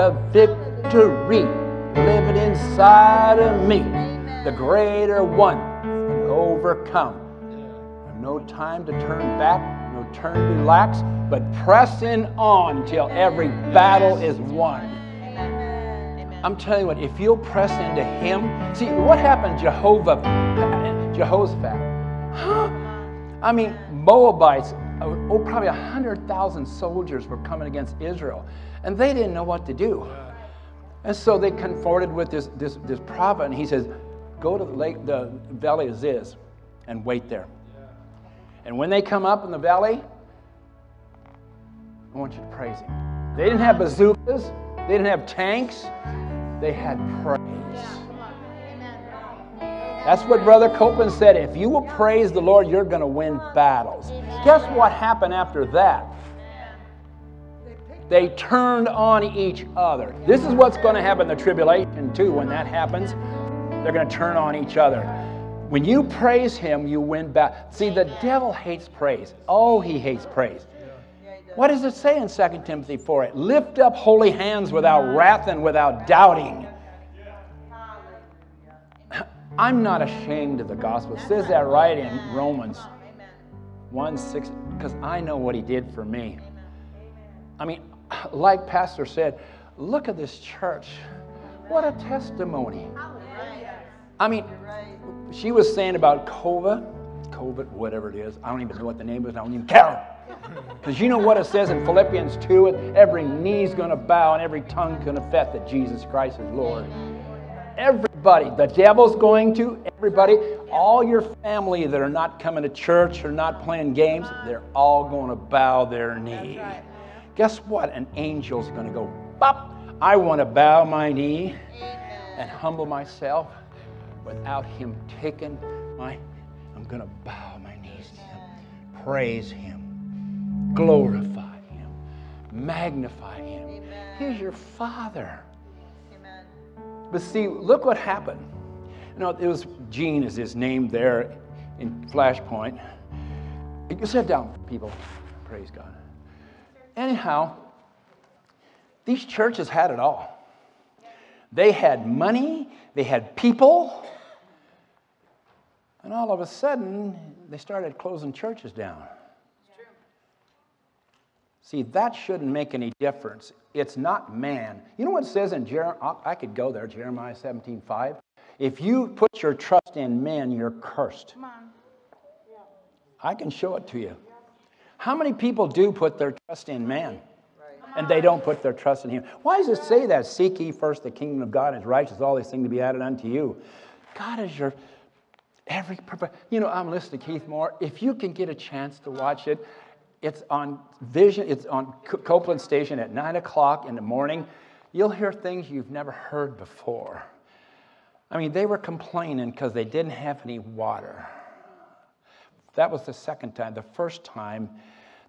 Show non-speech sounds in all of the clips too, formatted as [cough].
the victory living inside of me. The greater one overcome. No time to turn back, no turn to relax, but pressing on till every battle is won. I'm telling you what, if you'll press into Him, see what happened, Jehovah, Jehoshaphat. Huh? I mean, Moabites, oh, oh probably 100,000 soldiers were coming against Israel, and they didn't know what to do. And so they confronted with this, this, this prophet, and he says, Go to the, lake, the valley of Ziz and wait there. And when they come up in the valley, I want you to praise him. They didn't have bazookas, they didn't have tanks, they had praise. That's what Brother Copeland said. If you will praise the Lord, you're going to win battles. Guess what happened after that? They turned on each other. This is what's going to happen in the tribulation, too, when that happens. They're going to turn on each other. When you praise Him, you win back. See, the devil hates praise. Oh, he hates praise. What does it say in 2 Timothy 4 Lift up holy hands without wrath and without doubting. [laughs] I'm not ashamed of the gospel. It says that right in Romans 1 6, because I know what he did for me. I mean, like Pastor said, look at this church. What a testimony. I mean, she was saying about COVID, COVID, whatever it is. I don't even know what the name is. I don't even care. [laughs] Because you know what it says in Philippians 2 every knee's going to bow and every tongue can confess that Jesus Christ is Lord. Everybody, the devil's going to, everybody, all your family that are not coming to church or not playing games, they're all going to bow their knee. Guess what? An angel's going to go, bop. I want to bow my knee and humble myself without him taking my, I'm going to bow my knees to him, praise him, glorify him, magnify him. He's your father. But see, look what happened. You know, it was Gene is his name there in Flashpoint. You sit down, people. Praise God. Anyhow, these churches had it all. They had money, they had people, and all of a sudden, they started closing churches down. See, that shouldn't make any difference. It's not man. You know what it says in Jeremiah? I could go there, Jeremiah 17 5. If you put your trust in men, you're cursed. Come on. Yeah. I can show it to you. How many people do put their trust in man? And they don't put their trust in him. Why does it say that? Seek ye first the kingdom of God and his righteousness, all these things to be added unto you. God is your every purpose. You know, I'm listening to Keith Moore. If you can get a chance to watch it, it's on Vision, it's on Copeland Station at 9 o'clock in the morning. You'll hear things you've never heard before. I mean, they were complaining because they didn't have any water. That was the second time. The first time,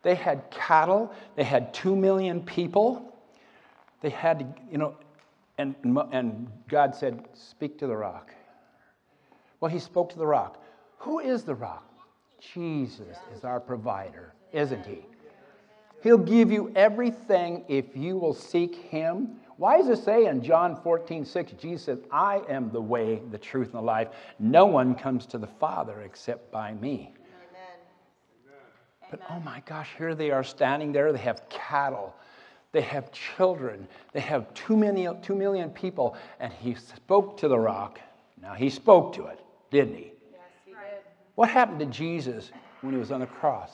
they had cattle, they had two million people. They had, you know, and, and God said, Speak to the rock. Well, he spoke to the rock. Who is the rock? Jesus is our provider, isn't he? He'll give you everything if you will seek him. Why does it say in John 14, 6, Jesus says, I am the way, the truth, and the life. No one comes to the Father except by me. But oh my gosh, here they are standing there. They have cattle, they have children, they have two million, two million people. And he spoke to the rock. Now, he spoke to it didn't he? Yes, he did. What happened to Jesus when he was on the cross?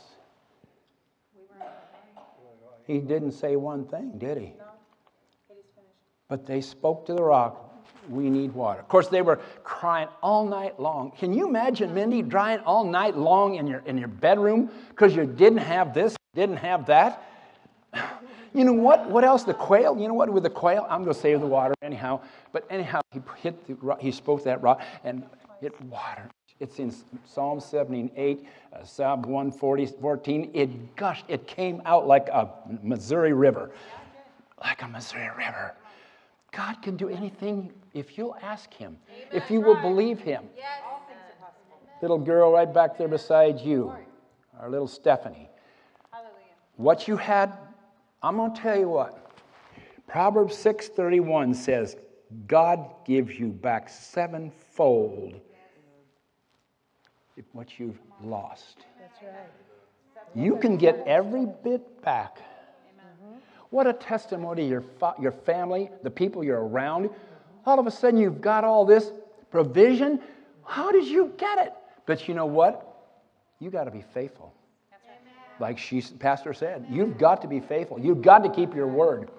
He didn't say one thing, did he? No. But they spoke to the rock, we need water. Of course, they were crying all night long. Can you imagine, Mindy, crying all night long in your, in your bedroom because you didn't have this, didn't have that? You know what? What else? The quail. You know what? With the quail, I'm going to save the water anyhow. But anyhow, he hit the, he spoke that rock, and it watered. It's in Psalm 78, uh, Psalm 114. It gushed. It came out like a Missouri River. Like a Missouri River. God can do anything if you'll ask Him, if you will believe Him. Little girl right back there beside you, our little Stephanie. What you had, I'm going to tell you what. Proverbs 6:31 says, God gives you back sevenfold what you've lost. That's right. You can get every bit back. What a testimony your, fa- your family, the people you're around. All of a sudden, you've got all this provision. How did you get it? But you know what? You got to be faithful. Like she, Pastor said, you've got to be faithful. You've got to keep your word.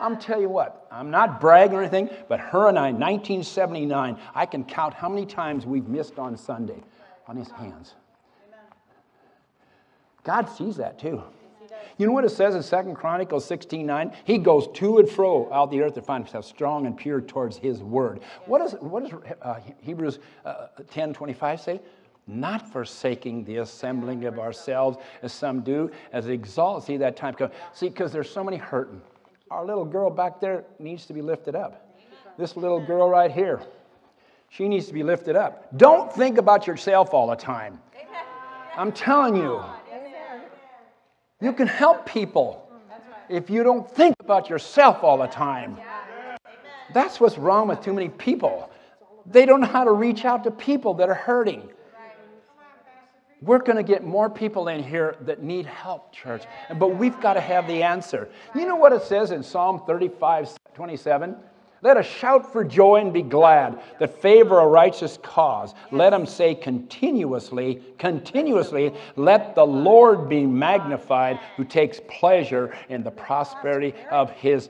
I'm tell you what, I'm not bragging or anything, but her and I, 1979, I can count how many times we've missed on Sunday on his hands. God sees that too. You know what it says in Second Chronicles 16 9? He goes to and fro out the earth to find himself strong and pure towards his word. What, is, what does uh, Hebrews uh, 10 25 say? Not forsaking the assembling of ourselves as some do, as exalt. See that time come. See, because there's so many hurting. Our little girl back there needs to be lifted up. This little girl right here, she needs to be lifted up. Don't think about yourself all the time. I'm telling you. You can help people if you don't think about yourself all the time. That's what's wrong with too many people. They don't know how to reach out to people that are hurting. We're going to get more people in here that need help, church. But we've got to have the answer. You know what it says in Psalm 35 27? Let us shout for joy and be glad that favor a righteous cause. Let them say continuously, continuously, let the Lord be magnified who takes pleasure in the prosperity of his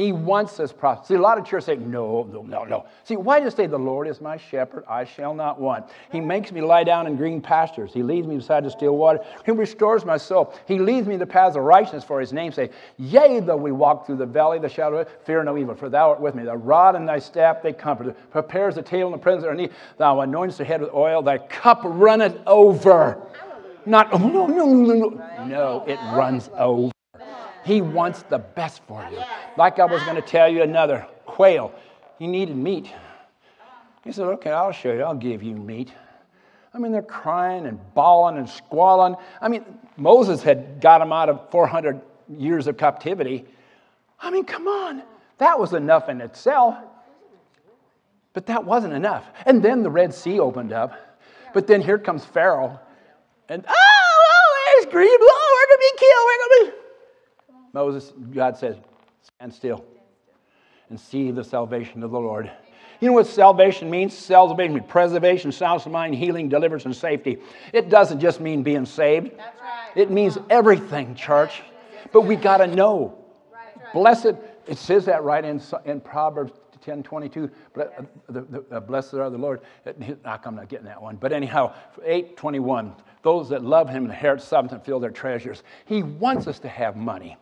he wants us prosperous. See, a lot of churches say, no, no, no, no. See, why it say, the Lord is my shepherd, I shall not want? He makes me lie down in green pastures. He leads me beside the still water. He restores my soul. He leads me in the paths of righteousness for his name's sake. Yea, though we walk through the valley of the shadow of fear no evil, for thou art with me. The rod and thy staff, they comfort. Prepares the table in the presence of. Thou anointest the head with oil. Thy cup runneth over. Not, oh, no, no, no, no. No, it runs over. He wants the best for you. Like I was going to tell you another quail, he needed meat. He said, Okay, I'll show you, I'll give you meat. I mean, they're crying and bawling and squalling. I mean, Moses had got them out of 400 years of captivity. I mean, come on. That was enough in itself. But that wasn't enough. And then the Red Sea opened up. But then here comes Pharaoh. And, oh, oh, there's green. Oh, we're going to be killed. We're going to be. Moses, God says, stand still and see the salvation of the Lord. You know what salvation means? Salvation means preservation, sound of mind, healing, deliverance, and safety. It doesn't just mean being saved. Right. It means everything, church. But we got to know. Right. Blessed, it says that right in, in Proverbs 10 22. But, uh, uh, blessed are the Lord. I'm not getting that one. But anyhow, 8 21. Those that love him inherit something and fill their treasures. He wants us to have money.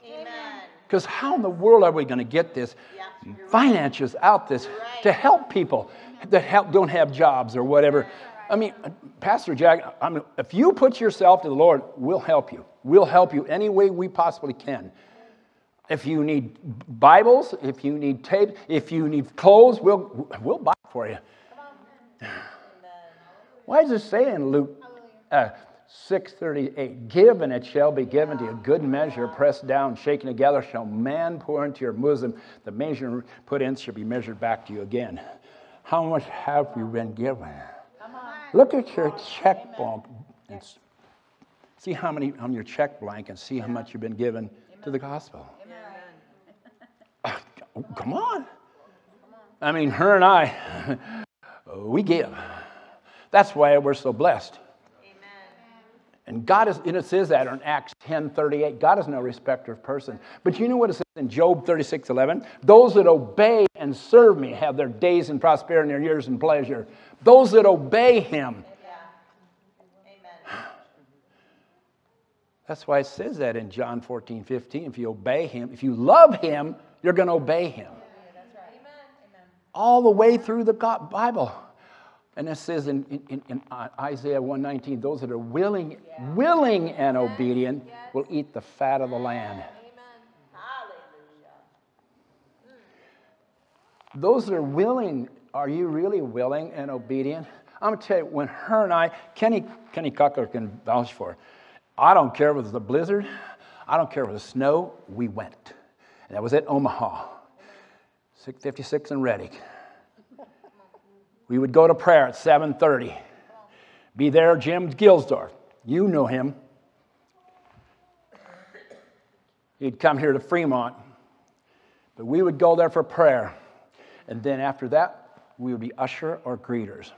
Because how in the world are we going to get this yeah, finances right. out this right. to help people that help, don't have jobs or whatever? Right. I mean, Pastor Jack, I mean, if you put yourself to the Lord, we'll help you. We'll help you any way we possibly can. If you need Bibles, if you need tape, if you need clothes, we'll, we'll buy for you. Why does it say in Luke uh, 638 Give and it shall be given to you. Good measure, pressed down, shaken together, shall man pour into your bosom. The measure put in shall be measured back to you again. How much have you been given? Look at your checkbook and see how many on your check blank and see how much you've been given to the gospel. Come on. I mean, her and I, [laughs] we give. That's why we're so blessed. And God is, and it says that in Acts 10 38. God is no respecter of person. But you know what it says in Job 36 11? Those that obey and serve me have their days in prosperity and their years in pleasure. Those that obey him. That's why it says that in John 14 15. If you obey him, if you love him, you're going to obey him. All the way through the Bible. And it says in, in, in Isaiah 119, those that are willing, yeah. willing and obedient yeah. will eat the fat of the land. Those that are willing, are you really willing and obedient? I'm going to tell you, when her and I, Kenny, Kenny Cucker can vouch for, it. I don't care if it was a blizzard, I don't care if it was snow, we went. That was at Omaha, 656 and Redick. We would go to prayer at 7:30. Be there, Jim Gilsdorf. You know him. He'd come here to Fremont, but we would go there for prayer. And then after that, we would be usher or greeters.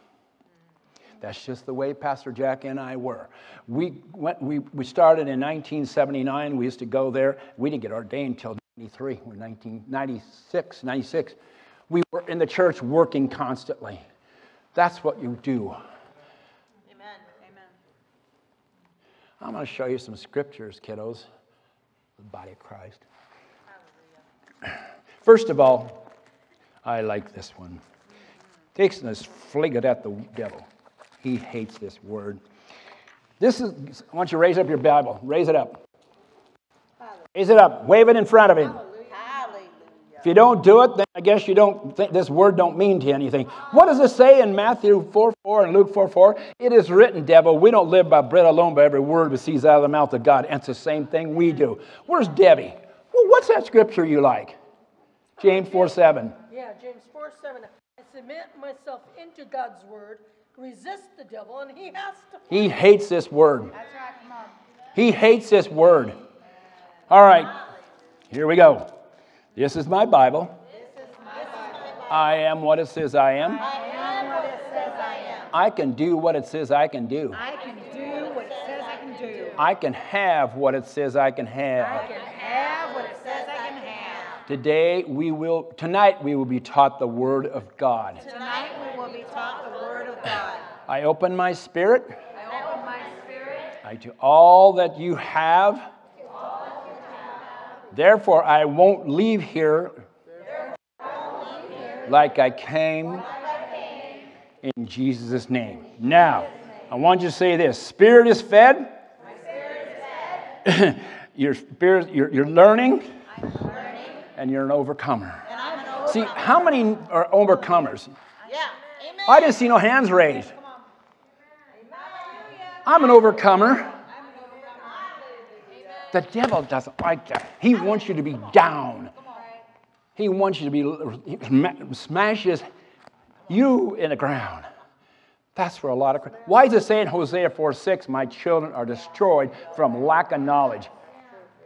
That's just the way Pastor Jack and I were. We, went, we, we started in 1979. We used to go there. We didn't get ordained until 93, 1996, 96. We were in the church working constantly. That's what you do. Amen. Amen. I'm going to show you some scriptures, kiddos, the body of Christ. First of all, I like this one. Takes this fling it at the devil. He hates this word. This is, I want you to raise up your Bible. Raise it up. Raise it up. Wave it in front of him. If you don't do it, then I guess you don't think this word don't mean to anything. What does it say in Matthew 4 4 and Luke 4 4? It is written, devil, we don't live by bread alone, by every word we sees out of the mouth of God. And it's the same thing we do. Where's Debbie? Well, what's that scripture you like? James 4 7. Yeah, James 4 7. I submit myself into God's word, resist the devil, and he has to. He hates this word. That's right. Come on. He hates this word. All right, here we go. This is my Bible. I am what it says I am. I am what it says I am. I can do what it says I can do. I can do what it says I can do. I can have what it says I can I have. can have what it says I can have. Today we will tonight we will be taught the word of God. Tonight we will be taught the word of God. I open my spirit I open my spirit. I to all that you have. Therefore I won't leave here like I came in Jesus' name. Now, I want you to say this spirit is fed. [laughs] your spirit, you're, you're learning, and you're an overcomer. And I'm an over. See, how many are overcomers? Yeah. Amen. I didn't see no hands raised. I'm an overcomer. The devil doesn't like that. He wants you to be down. He wants you to be he sma- smashes you in the ground. That's where a lot of. Why is it saying Hosea 4 6, my children are destroyed from lack of knowledge?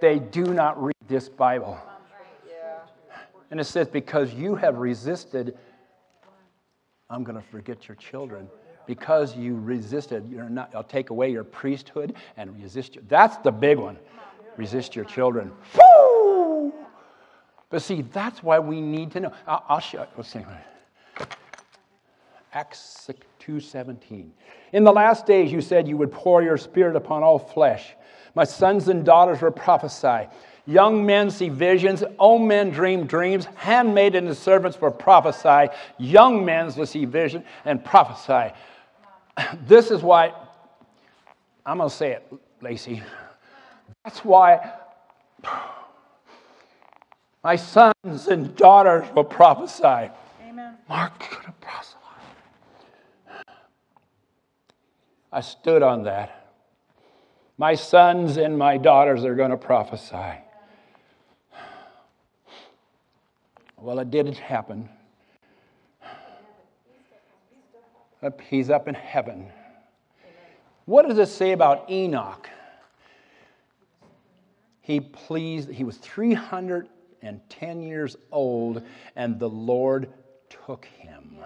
They do not read this Bible. And it says, because you have resisted I'm going to forget your children because you resisted. You're not. I'll take away your priesthood and resist you. That's the big one. Resist your children. But see, that's why we need to know. I'll, I'll show. Let's see. Acts two seventeen. In the last days, you said you would pour your spirit upon all flesh. My sons and daughters will prophesy. Young men see visions, old men dream dreams, handmaiden and servants will prophesy, young men will see vision and prophesy. [laughs] This is why, I'm going to say it, Lacey. That's why my sons and daughters will prophesy. Amen. Mark could have prophesied. I stood on that. My sons and my daughters are going to prophesy. Well, it didn't happen. He's up in heaven. What does it say about Enoch? He pleased, he was 310 years old, and the Lord took him.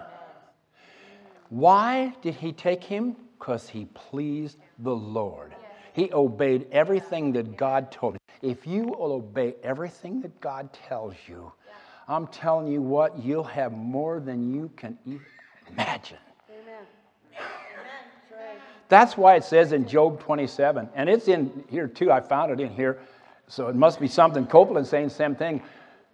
Why did he take him? Because he pleased the Lord. He obeyed everything that God told him. If you will obey everything that God tells you, I'm telling you what, you'll have more than you can even imagine. That's why it says in Job 27, and it's in here too. I found it in here, so it must be something. Copeland saying the same thing.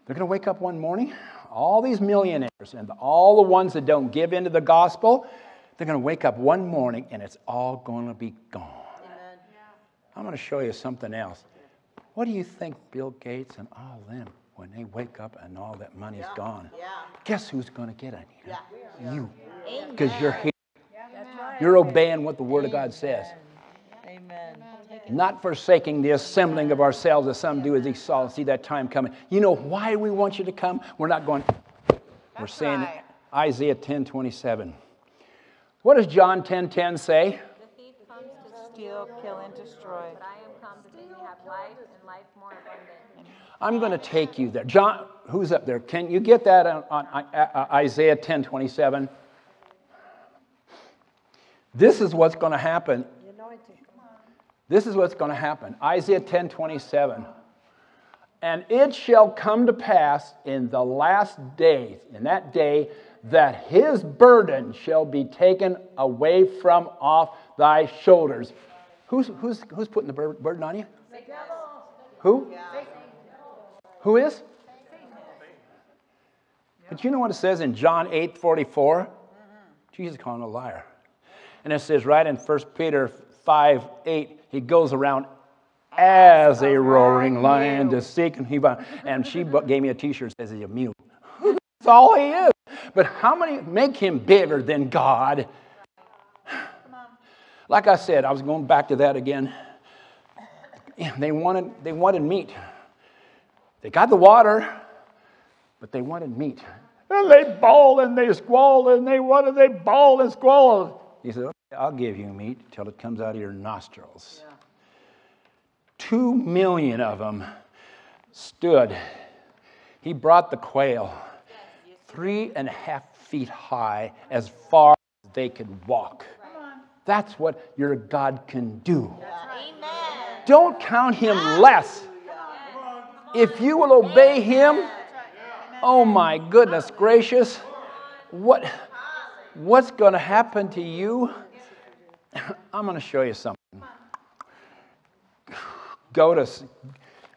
They're going to wake up one morning, all these millionaires and all the ones that don't give into the gospel, they're going to wake up one morning and it's all going to be gone. I'm going to show you something else. What do you think Bill Gates and all them, when they wake up and all that money's gone, Yeah. guess who's going to get it? Yeah. You. Because you're here. You're obeying what the Word of God says. Amen. Not forsaking the assembling of ourselves as some do as they saw, and see that time coming. You know why we want you to come? We're not going, we're saying right. Isaiah 10 27. What does John 10 10 say? The thief comes to Steal, kill, and destroy. but I am come that they may have life and life more abundant. I'm going to take you there. John, who's up there? Can you get that on, on uh, Isaiah 10 27? This is what's going to happen. This is what's going to happen. Isaiah 10 27. And it shall come to pass in the last days, in that day, that his burden shall be taken away from off thy shoulders. Who's, who's, who's putting the burden on you? Who? Who is? But you know what it says in John 8 44? Jesus him a liar. And it says right in 1 Peter 5 8, he goes around as a roaring lion to seek and he. And she gave me a t shirt that says he's a mule That's all he is. But how many make him bigger than God? Like I said, I was going back to that again. They wanted, they wanted meat. They got the water, but they wanted meat. And they bawled and they squalled and they wanted, they bawled and squalled. He said, I'll give you meat till it comes out of your nostrils. Two million of them stood. He brought the quail three and a half feet high as far as they could walk. That's what your God can do. Amen. Don't count him less. If you will obey him, oh my goodness gracious, what, what's going to happen to you? I'm going to show you something. Go to,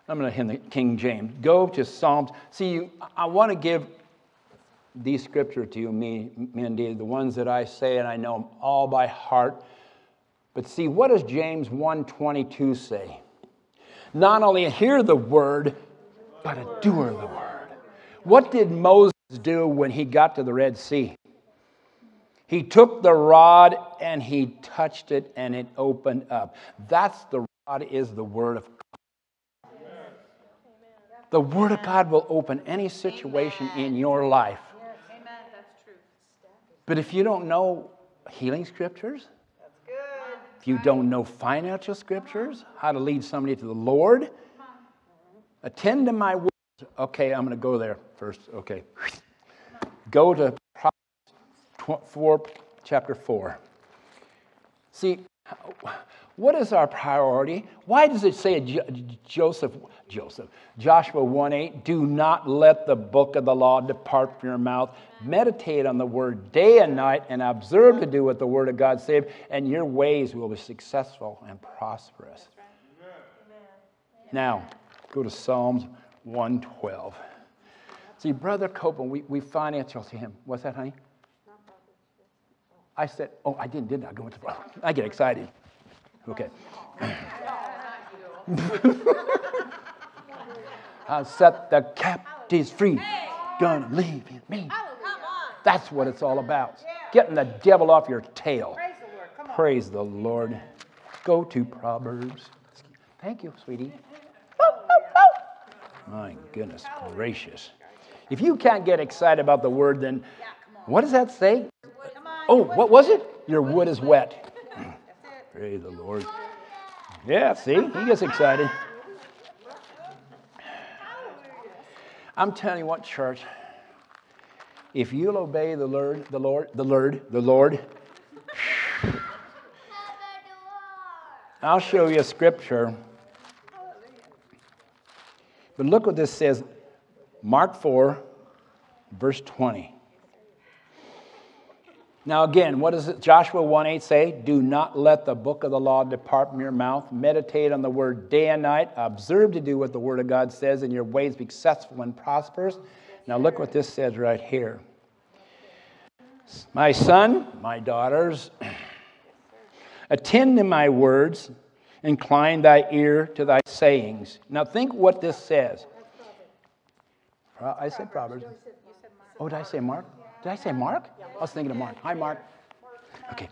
I'm going to hit the King James. Go to Psalms. See, I want to give these scripture to you, me, Mindy, the ones that I say and I know them all by heart. But see, what does James 1:22 say? Not only hear the word, but a doer of the word. What did Moses do when he got to the Red Sea? He took the rod and he touched it and it opened up. That's the rod is the word of God. The word of God will open any situation in your life. Amen. That's true. But if you don't know healing scriptures, if you don't know financial scriptures, how to lead somebody to the Lord, attend to my words. Okay, I'm going to go there first. Okay. Go to 4, chapter 4. See, what is our priority? Why does it say Joseph, Joseph, Joshua 1 8, do not let the book of the law depart from your mouth. Meditate on the word day and night and observe to do what the word of God says, and your ways will be successful and prosperous. Now, go to Psalms 112. See, Brother Copeland, we, we financial to him. What's that, honey? I said, oh, I didn't, didn't I? Go into, I get excited. Okay. [laughs] I'll set the captives free. Gonna leave in me. Oh, That's what it's all about. Getting the devil off your tail. Praise the Lord. Come on. Praise the Lord. Go to Proverbs. Thank you, sweetie. My goodness gracious. If you can't get excited about the word, then what does that say? Oh, what was it? Your wood is wet. Praise the Lord. Yeah, see, he gets excited. I'm telling you what, church. If you'll obey the Lord, the Lord, the Lord, the Lord, I'll show you a scripture. But look what this says Mark 4, verse 20. Now, again, what does Joshua 1 8 say? Do not let the book of the law depart from your mouth. Meditate on the word day and night. Observe to do what the word of God says, and your ways be successful and prosperous. Now, look what this says right here. My son, my daughters, attend to my words, incline thy ear to thy sayings. Now, think what this says. I said Proverbs. Oh, did I say Mark? Did I say Mark? I was thinking of Mark. Hi, Mark. Okay.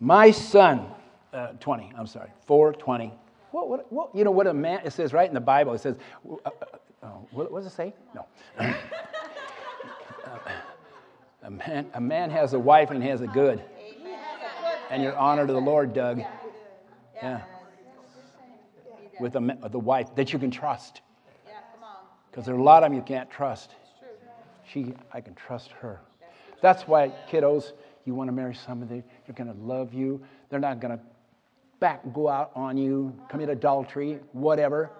My son, uh, 20, I'm sorry, 420. What, what, what, you know what a man, it says right in the Bible, it says, uh, uh, uh, what, what does it say? No. [laughs] a, man, a man has a wife and he has a good. And your honor to the Lord, Doug. Yeah. With a, the wife that you can trust. Yeah, come on. Because there are a lot of them you can't trust. She, I can trust her. That's why, kiddos, you want to marry somebody, they're going to love you. They're not going to back go out on you, commit adultery, whatever.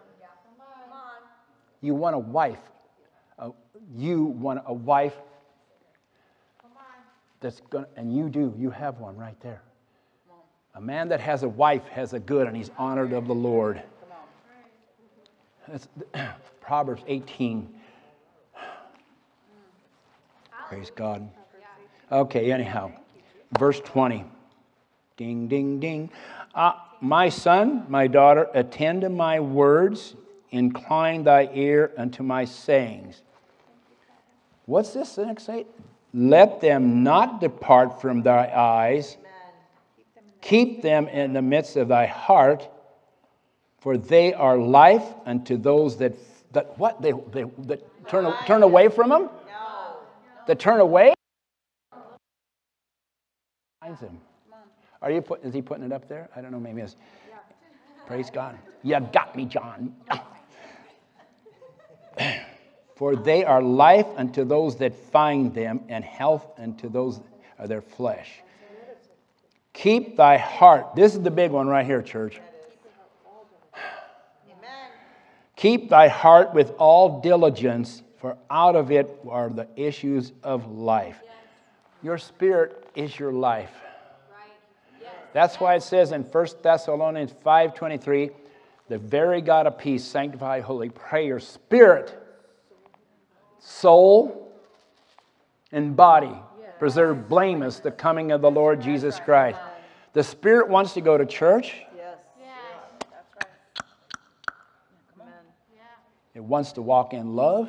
You want a wife. Uh, you want a wife that's going and you do, you have one right there. A man that has a wife has a good and he's honored of the Lord. That's [clears throat] Proverbs 18. Praise God. Okay, anyhow, verse 20. Ding, ding, ding. Uh, my son, my daughter, attend to my words, incline thy ear unto my sayings. What's this the next eight? Let them not depart from thy eyes. Keep them in the midst of thy heart, for they are life unto those that that what they, they that turn turn away from them. That turn away. Finds him. Are you put, is he putting it up there? I don't know. Maybe it's. Praise God. You got me, John. [laughs] For they are life unto those that find them, and health unto those of their flesh. Keep thy heart. This is the big one right here, church. Keep thy heart with all diligence, for out of it are the issues of life. Your spirit is your life. That's why it says in 1 Thessalonians 5:23, the very God of peace, sanctify holy, pray your spirit, soul, and body preserve blameless the coming of the Lord Jesus Christ. The spirit wants to go to church. Yes. It wants to walk in love.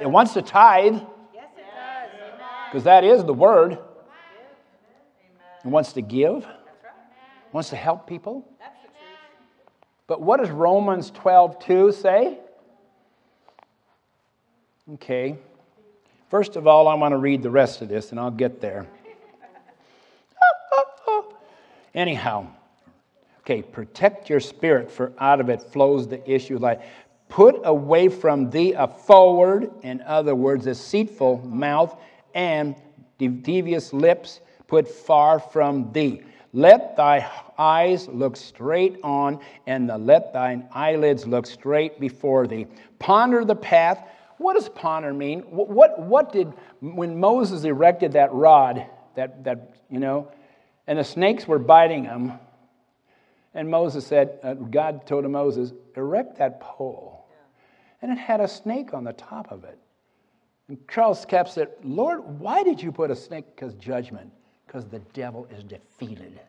It wants to tithe, Yes, it does. because that is the word. It wants to give, It wants to help people. That's the truth. But what does Romans 12 2 say? Okay. First of all, I want to read the rest of this, and I'll get there. [laughs] Anyhow, okay, protect your spirit, for out of it flows the issue of life. Put away from thee a forward, in other words, a deceitful mouth and devious lips, put far from thee. Let thy eyes look straight on, and let thine eyelids look straight before thee. Ponder the path. What does ponder mean? What, what, what did, when Moses erected that rod, that, that, you know, and the snakes were biting him, and Moses said, uh, God told to Moses, erect that pole. And it had a snake on the top of it. And Charles Capps said, Lord, why did you put a snake? Because judgment, because the devil is defeated.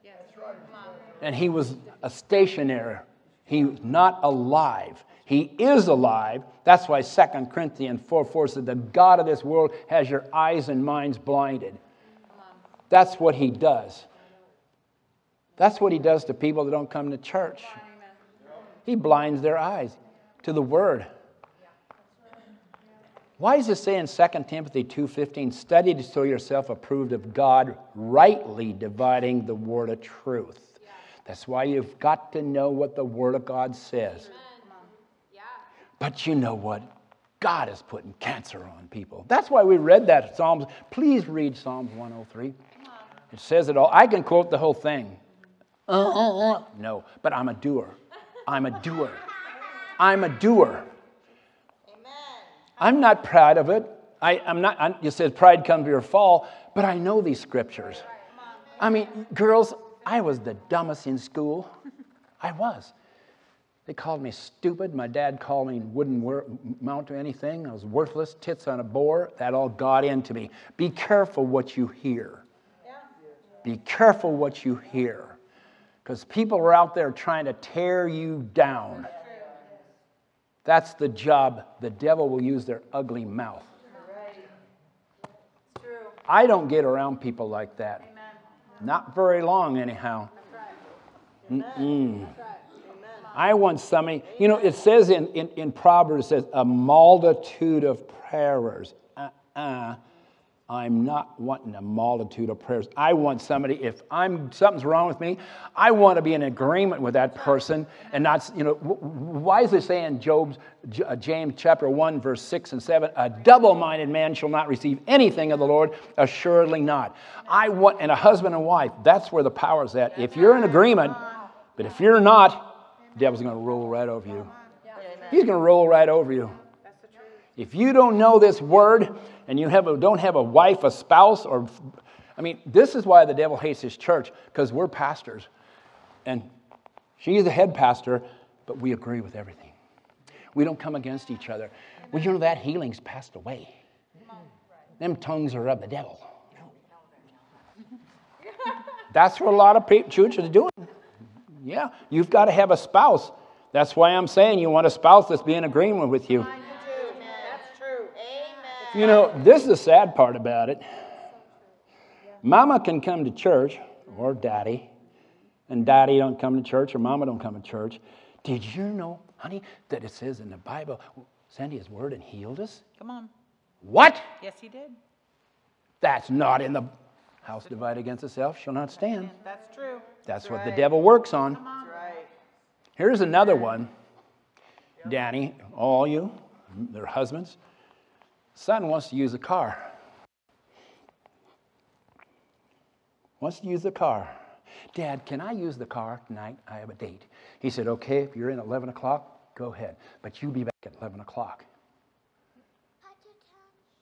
And he was a stationary, he was not alive. He is alive. That's why 2 Corinthians 4 4 said, The God of this world has your eyes and minds blinded. That's what he does. That's what he does to people that don't come to church. He blinds their eyes to the word. Why does it say in 2 Timothy 2:15, study to show yourself approved of God, rightly dividing the word of truth? That's why you've got to know what the word of God says. But you know what? God is putting cancer on people. That's why we read that Psalms. Please read Psalms 103. It says it all. I can quote the whole thing. Uh, uh, uh. No, but I'm a doer. I'm a doer. I'm a doer. I'm not proud of it. I, am not, I'm, you said pride comes before fall, but I know these scriptures. I mean, girls, I was the dumbest in school. I was. They called me stupid. My dad called me wouldn't wor- mount to anything. I was worthless, tits on a boar. That all got into me. Be careful what you hear. Be careful what you hear. Because people are out there trying to tear you down. That's the job. The devil will use their ugly mouth. I don't get around people like that. Not very long, anyhow. I want somebody, you know, it says in, in, in Proverbs, it says, a multitude of prayers. Uh-uh. I'm not wanting a multitude of prayers. I want somebody, if I'm something's wrong with me, I want to be in agreement with that person and not, you know, why does it say in Job's, uh, James chapter 1, verse 6 and 7, a double minded man shall not receive anything of the Lord? Assuredly not. I want, and a husband and wife, that's where the power's at. If you're in agreement, but if you're not, the devil's going to roll right over you. He's going to roll right over you. If you don't know this word and you have a, don't have a wife, a spouse, or, I mean, this is why the devil hates his church, because we're pastors. And she's the head pastor, but we agree with everything. We don't come against each other. Well, you know that healing's passed away. Them tongues are of the devil. That's what a lot of people, churches are doing. Yeah, you've got to have a spouse. That's why I'm saying you want a spouse that's be in agreement with you. That's true. Amen. You know, this is the sad part about it. Mama can come to church, or daddy, and daddy don't come to church, or mama don't come to church. Did you know, honey, that it says in the Bible, send his word and healed us? Come on. What? Yes, he did. That's not in the house divided against itself shall not stand. That's true. That's what the devil works on. That's right. Here's another one. Danny, all you, their husbands, son wants to use a car. Wants to use the car. Dad, can I use the car tonight? I have a date. He said, okay, if you're in at 11 o'clock, go ahead. But you be back at 11 o'clock.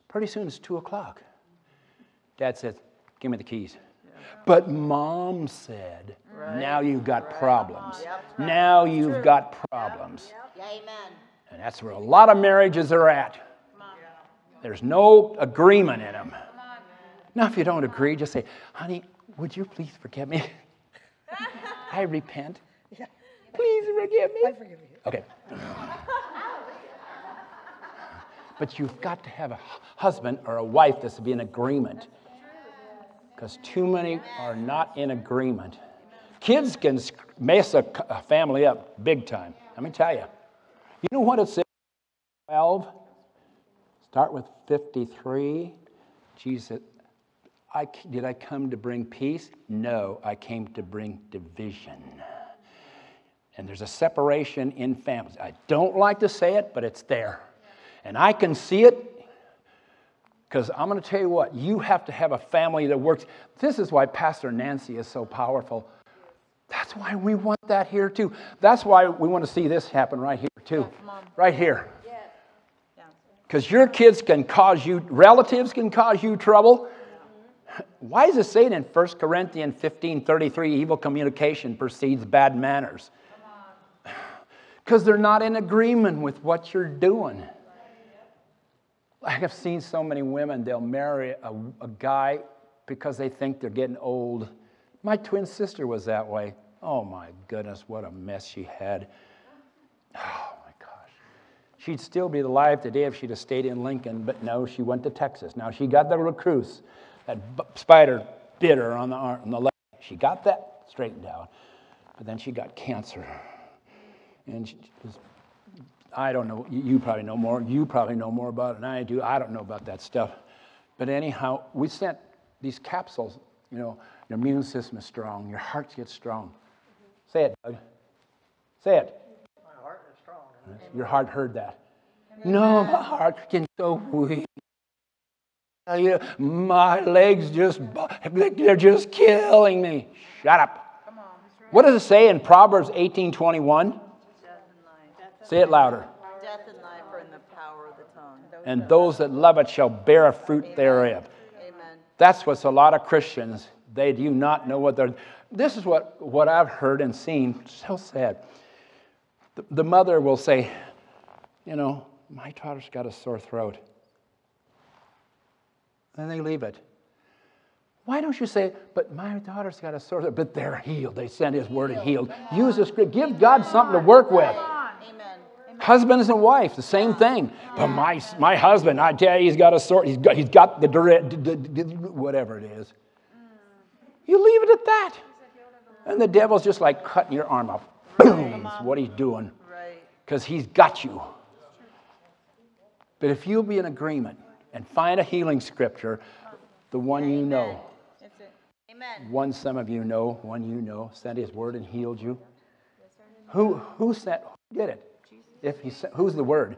Pretty soon it's 2 o'clock. Dad says, give me the keys. But mom said, now you've got problems. Now you've got problems. Amen. And that's where a lot of marriages are at. There's no agreement in them. Now, if you don't agree, just say, honey, would you please forgive me? [laughs] I repent. Please forgive me. I forgive you. Okay. But you've got to have a husband or a wife that's to be in agreement. Because too many are not in agreement. Kids can mess a family up big time. Let me tell you. You know what it says? 12. Start with 53. Jesus I, did I come to bring peace? No, I came to bring division. And there's a separation in families. I don't like to say it, but it's there. And I can see it because I'm going to tell you what, you have to have a family that works. This is why Pastor Nancy is so powerful. That's why we want that here too. That's why we want to see this happen right here too. Right here. Because your kids can cause you, relatives can cause you trouble. Why is it say it in 1 Corinthians 15 33, evil communication precedes bad manners? [sighs] Because they're not in agreement with what you're doing. Like I have seen so many women, they'll marry a, a guy because they think they're getting old. My twin sister was that way. Oh my goodness, what a mess she had. [sighs] She'd still be alive today if she'd have stayed in Lincoln, but no, she went to Texas. Now she got the recluse. That b- spider bit her on the arm, on the leg. She got that straightened out, but then she got cancer. And she was I don't know, you you probably know more, you probably know more about it than I do. I don't know about that stuff. But anyhow, we sent these capsules, you know, your immune system is strong, your heart gets strong. Say it, Doug. Say it. My heart is strong. Your heart heard that. No, my heart getting so weak. You, my legs just, they're just killing me. Shut up. What does it say in Proverbs 18 21? Say it louder. Death and life are in the power of the tongue. And those that love it shall bear a fruit thereof. Amen. That's what's a lot of Christians. They do not know what they're. This is what, what I've heard and seen. So sad. The, the mother will say, You know, my daughter's got a sore throat. And they leave it. Why don't you say, But my daughter's got a sore throat, but they're healed. They sent his word and healed. Use the script. Give God something to work with. Amen. Husbands and wife, the same thing. But my, my husband, I tell you, he's got a sort, he's got, he's got the- whatever it is. You leave it at that. And the devil's just like cutting your arm off. Boom! That's what he's doing. Because he's got you. But if you'll be in agreement and find a healing scripture, the one you know, Amen. one some of you know, one you know, sent his word and healed you. Who, who sent, who did it? If he sent, who's the word?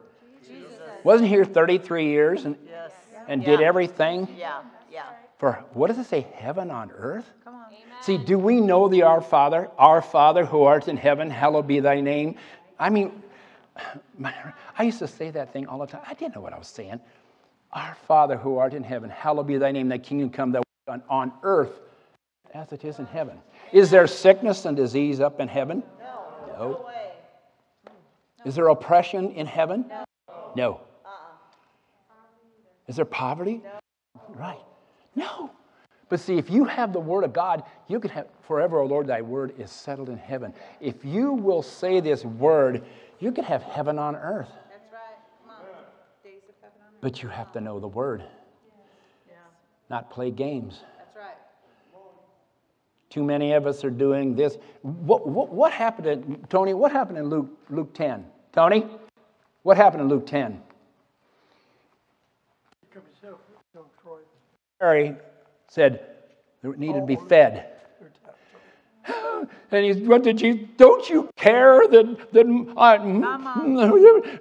Wasn't here 33 years and, Yes. and did everything Yeah, yeah. for, what does it say, heaven on earth? On. See, do we know the Our Father? Our Father who art in heaven, hallowed be thy name. I mean, [sighs] I used to say that thing all the time. I didn't know what I was saying. Our Father who art in heaven, hallowed be thy name, thy kingdom come, thy will done on earth as it is in heaven. Is there sickness and disease up in heaven? No. No. Is there oppression in heaven? No. Uh-uh. Is there poverty? Right. No. But see, if you have the Word of God, you can have forever, O Lord, thy word is settled in heaven. If you will say this word, you can have heaven on earth. That's right. Come on. Days of heaven on earth. But you have to know the Word, Yeah. not play games. That's right. Too many of us are doing this. What, what, what happened in, Tony, what happened in Luke, Luke 10? Tony, what happened in Luke 10? Mary said there needed to be fed. [gasps] And he what did you, don't you care that, that I,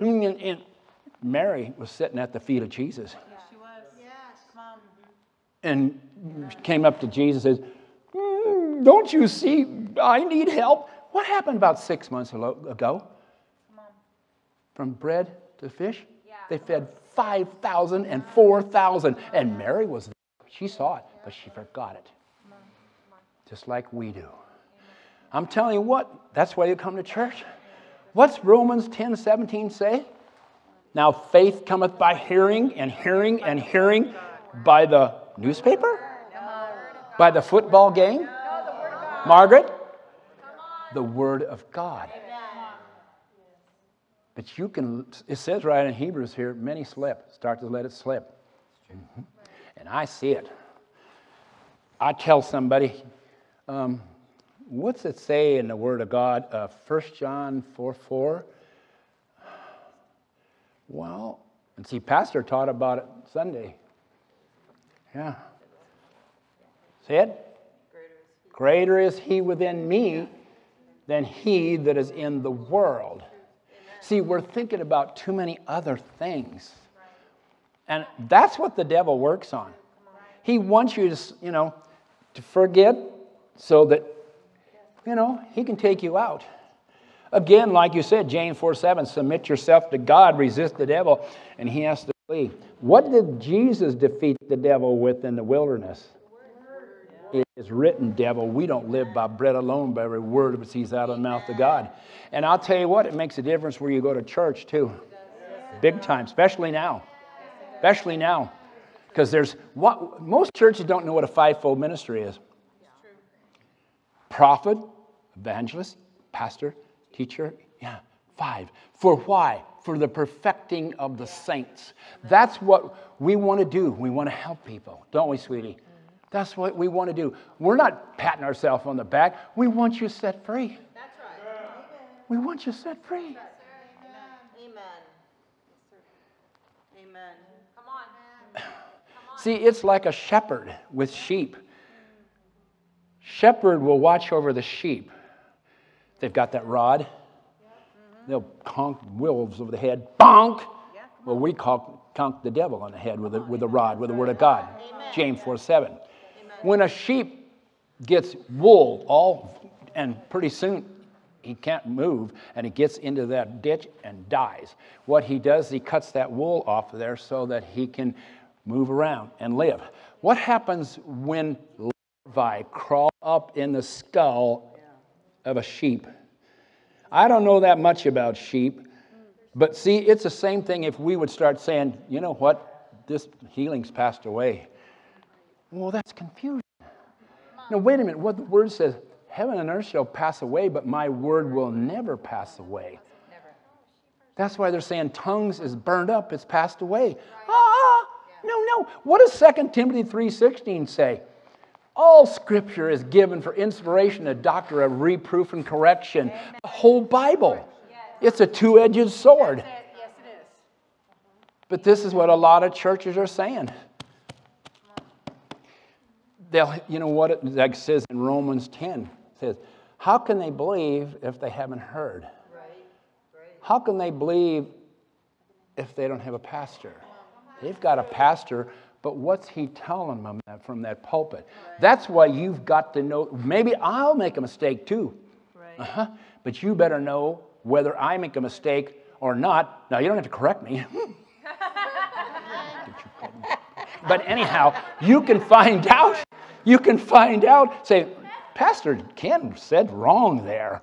and [laughs] Mary was sitting at the feet of Jesus She was. Yes. Come and came up to Jesus and says, "Mm, Don't you see I need help? What happened about six months ago? From bread to fish? Yeah. They fed 5,000 and 4,000. And Mary was there. She saw it, but she forgot it. Just like we do. I'm telling you what, that's why you come to church. What's Romans 10 17 say? Now faith cometh by hearing, and hearing, and hearing by the newspaper? By the football game? Margaret? The Word of God. But you can, it says right in Hebrews here, many slip. Start to let it slip. Mhm. And I see it. I tell somebody, um, what's it say in the Word of God? Uh, 1 John 4 4. Well, and see, Pastor taught about it Sunday. Yeah. Say it. Greater is he within me than he that is in the world. See, we're thinking about too many other things. And that's what the devil works on. He wants you to, you know, to forget so that, you know, he can take you out. Again, like you said, James 4 7, submit yourself to God, resist the devil, and he has to flee. What did Jesus defeat the devil with in the wilderness? It is written, devil, we don't live by bread alone, by every word that proceeds out of the mouth of God. And I'll tell you what, it makes a difference where you go to church, too. Big time, especially now. Especially now. Because there's what most churches don't know what a fivefold ministry is prophet, evangelist, pastor, teacher. Yeah, five. For why? For the perfecting of the saints. That's what we want to do. We want to help people, don't we, sweetie? That's what we want to do. We're not patting ourselves on the back. We want you set free. That's right. We want you set free. Amen. Amen. Come on. See, it's like a shepherd with sheep. Shepherd will watch over the sheep. They've got that rod. They'll conk wolves over the head. Bonk! Well, we conk, conk the devil on the head with a, with a rod, with the word of God. James 4 7. When a sheep gets wool, all, and pretty soon he can't move, and he gets into that ditch and dies. What he does, he cuts that wool off of there so that he can move around and live. What happens when larvae crawl up in the skull of a sheep? I don't know that much about sheep, but see, it's the same thing if we would start saying, you know what, this healing's passed away. Well, that's confusion. Now, wait a minute, what the word says, heaven and earth shall pass away, but my word will never pass away. That's why they're saying tongues is burned up, it's passed away. No, no. What does 2 Timothy 3.16 say? All scripture is given for inspiration, a doctor of reproof and correction. The whole Bible. It's a two edged sword. Yes, it is. But this is what a lot of churches are saying. They'll, you know what it like says in Romans 10 it says, How can they believe if they haven't heard? How can they believe if they don't have a pastor? They've got a pastor, but what's he telling them from that pulpit? That's why you've got to know. Maybe I'll make a mistake too. Uh-huh. But you better know whether I make a mistake or not. Now, you don't have to correct me. [laughs] but anyhow, you can find out. You can find out. Say, Pastor Ken said wrong there.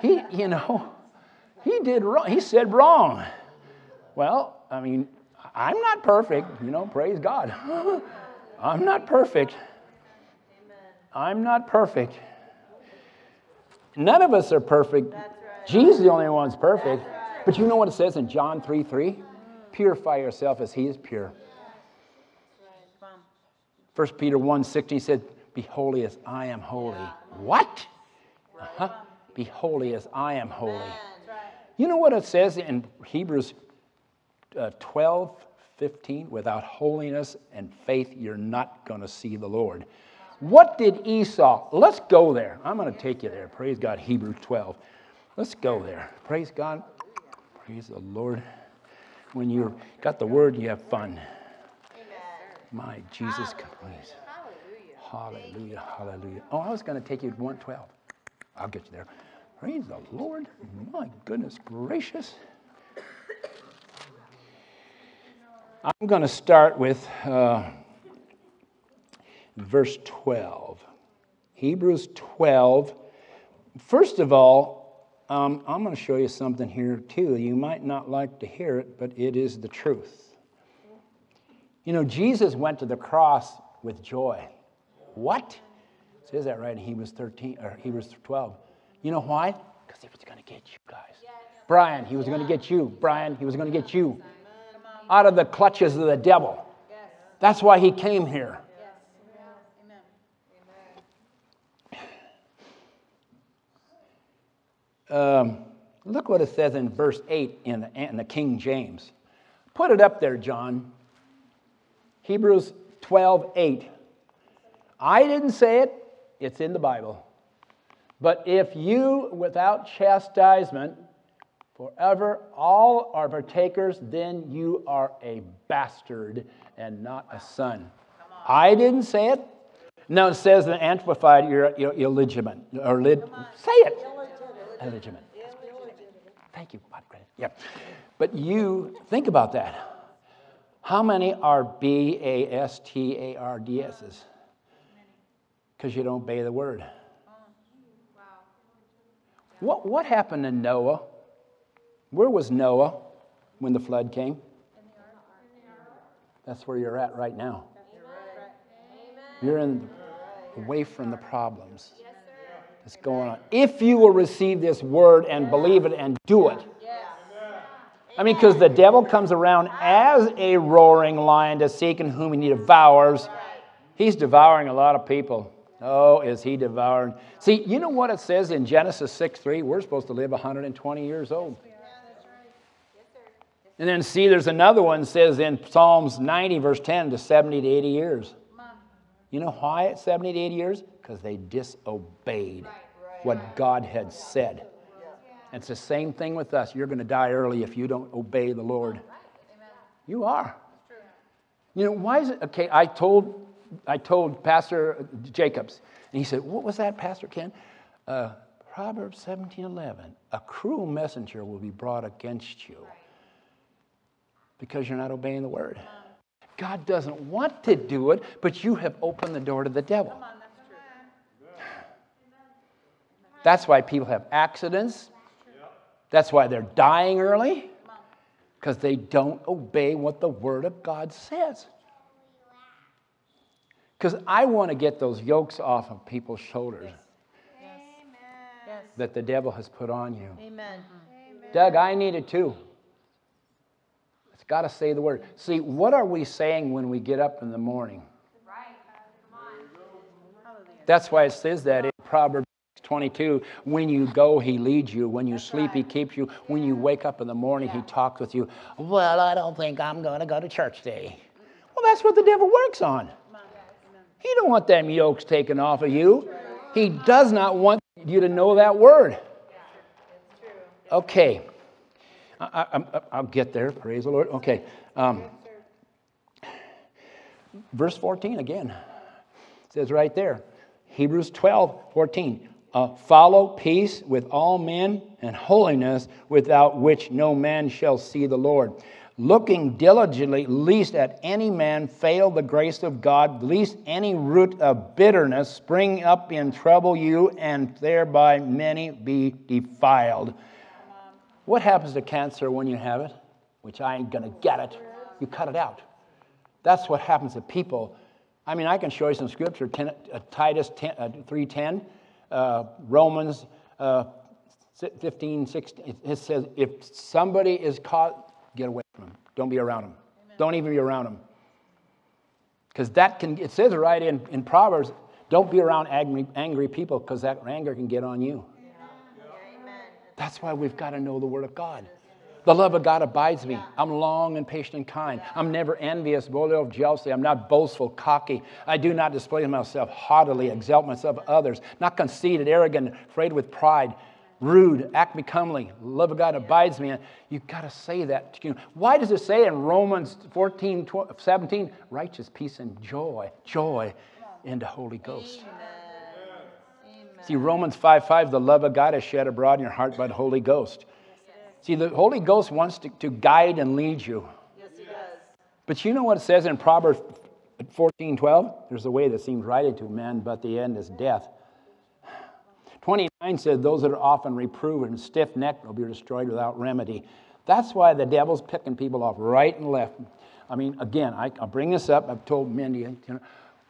He, you know, he did wrong. He said wrong. Well, I mean, I'm not perfect, you know, praise God. [laughs] I'm not perfect. I'm not perfect. None of us are perfect. Jesus is the only one who's perfect. But you know what it says in John 3 3? Purify yourself as he is pure. 1 Peter 1 16 said, Be holy as I am holy. What? Uh-huh. Be holy as I am holy. You know what it says in Hebrews uh, 12 15? Without holiness and faith, you're not going to see the Lord. What did Esau? Let's go there. I'm going to take you there. Praise God, Hebrews 12. Let's go there. Praise God. Praise the Lord. When you've got the word, you have fun. My Jesus, please. Hallelujah, hallelujah. Oh, I was going to take you to 112. I'll get you there. Praise the Lord. My goodness gracious. I'm going to start with uh, verse 12. Hebrews 12. First of all, um, I'm going to show you something here too. You might not like to hear it, but it is the truth. You know, Jesus went to the cross with joy. What? It says that right in Hebrews 13 or Hebrews 12. You know why? Because he was going to get you guys. Brian, he was going to get you. Brian, he was going to get you out of the clutches of the devil. That's why he came here. Um, look what it says in verse 8 in the, in the King James. Put it up there, John. Hebrews 12 8. I didn't say it, it's in the Bible. But if you, without chastisement, forever all are partakers, then you are a bastard and not a son. I didn't say it. No, it says in Amplified, you're, you're illegitimate. Or lid, say it. Illegitimate. Thank you. Yeah. But you, think about that. How many are B A S T A R D S's? Because you don't obey the word. Oh, what, what happened to Noah? Where was Noah when the flood came? That's where you're at right now. You're in away from the problems that's going on. If you will receive this word and believe it and do it. I mean, because the devil comes around as a roaring lion to seek and whom he devours. He's devouring a lot of people. Oh, is he devouring? See, you know what it says in Genesis 6 3? We're supposed to live 120 years old. And then see, there's another one says in Psalms 90, verse 10, to 70 to 80 years. You know why it's 70 to 80 years? Because they disobeyed what God had said. And it's the same thing with us. You're going to die early if you don't obey the Lord. You are. You know, why is it? Okay, I told, I told Pastor Jacobs, and he said, What was that, Pastor Ken? Uh, Proverbs 17 11. A cruel messenger will be brought against you because you're not obeying the word. God doesn't want to do it, but you have opened the door to the devil. That's why people have accidents. That's why they're dying early, because they don't obey what the Word of God says. Because I want to get those yokes off of people's shoulders Yes. that the devil has put on you. Amen. Doug, I need it too. Got to say the word. See, what are we saying when we get up in the morning? Right. Come on. That's why it says that in Proverbs 22 when you go, he leads you. When you sleep, he keeps you. When you wake up in the morning, he talks with you. Well, I don't think I'm going to go to church today. Well, that's what the devil works on. He don't want them yokes taken off of you. He does not want you to know that word. Okay. I, will get there. Praise the Lord. Okay. Um, verse 14 again. Says right there. Hebrews 12, 14. Uh, follow peace with all men and holiness, without which no man shall see the Lord. Looking diligently, lest at any man fail the grace of God, lest any root of bitterness spring up and trouble you, and thereby many be defiled. What happens to cancer when you have it? Which I ain't gonna get it. You cut it out. That's what happens to people. I mean, I can show you some scripture. Ten, uh, Titus 10, uh, 3.10 uh, Romans uh, 15, 16, it says, if somebody is caught, get away from him. Don't be around him. Amen. Don't even be around him. Because that can, it says right in, in Proverbs, don't be around angry, angry people because that anger can get on you. That's why we've got to know the Word of God. The love of God abides me. I'm long and patient and kind. I'm never envious, of jealousy. I'm not boastful, cocky. I do not display myself haughtily, exalt myself of others, not conceited, arrogant, afraid with pride, rude, act becomingly. Love of God abides me. You've got to say that. To you. Why does it say in Romans 14, 12, 17, righteous peace and joy, joy in the Holy Ghost? Amen. See, Romans 5 5, the love of God is shed abroad in your heart by the Holy Ghost. See, the Holy Ghost wants to, to guide and lead you. Yes, He does. But you know what it says in Proverbs 14 12? There's a way that seems right into men, but the end is death. 29 says, Those that are often reproved and stiff necked will be destroyed without remedy. That's why the devil's picking people off right and left. I mean, again, I, will bring this up. I've told Mindy, you know,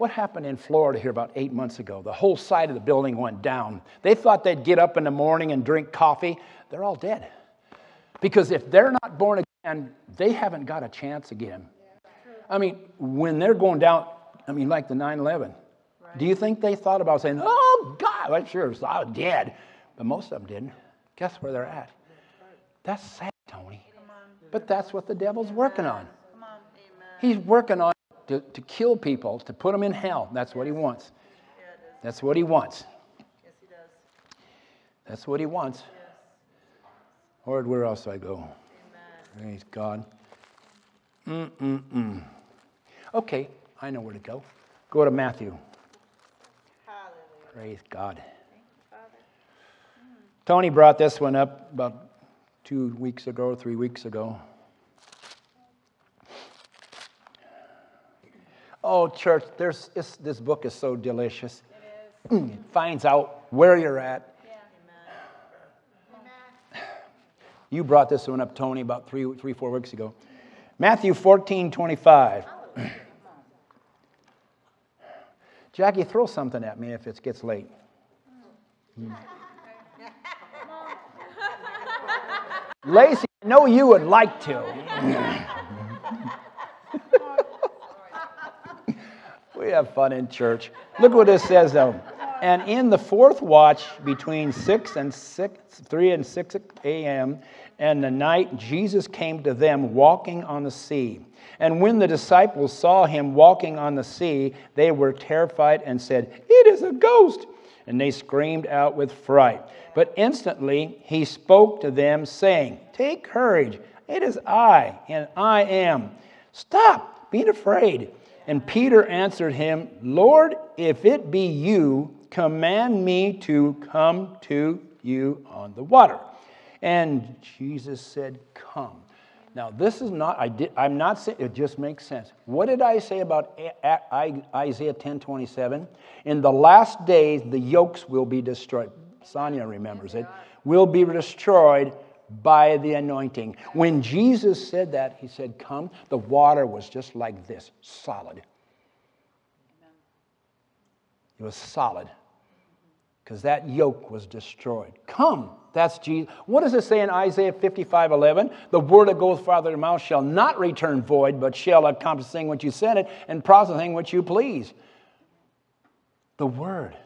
what happened in Florida here about eight months ago? The whole side of the building went down. They thought they'd get up in the morning and drink coffee. They're all dead. Because if they're not born again, they haven't got a chance again. I mean, when they're going down, I mean, like the 9 11, do you think they thought about saying, oh, God, I'm sure I was dead? But most of them didn't. Guess where they're at? That's sad, Tony. But that's what the devil's working on. He's working on to, to kill people, to put them in hell. That's what he wants. That's what he wants. Yes, he does. That's what he wants. Lord, where else do I go? Amen. Praise God. Mm-mm-mm. Okay, I know where to go. Go to Matthew. Hallelujah. Praise God. Mm. Tony brought this one up about two weeks ago, three weeks ago. Oh, church, there's, this book is so delicious. It, it finds out where you're at, You brought this one up, Tony, about three, three four weeks ago. Matthew 14, 25. Jackie, throw something at me if it gets late. [laughs] Lacey, I know you would like to. [laughs] have fun in church. Look what it says, though. And in the fourth watch between 6 and 6, 3 and 6 a.m., and the night, Jesus came to them walking on the sea. And when the disciples saw him walking on the sea, they were terrified and said, It is a ghost! And they screamed out with fright. But instantly he spoke to them, saying, Take courage, it is I, and I am. Stop being afraid. And Peter answered him, Lord, if it be you, command me to come to you on the water. And Jesus said, Come. Now, this is not, I did, I'm not saying, it just makes sense. What did I say about Isaiah 10 27? In the last days, the yokes will be destroyed. Sonia remembers it. Oh will be destroyed by the anointing. When Jesus said that, he said, Come, the water was just like this solid. It was solid. because that yoke was destroyed. Come, that's Jesus. What does it say in Isaiah 55 11? The word that goes farther to mouth shall not return void, but shall accomplish which you sent it and prosper thing which you please. The word.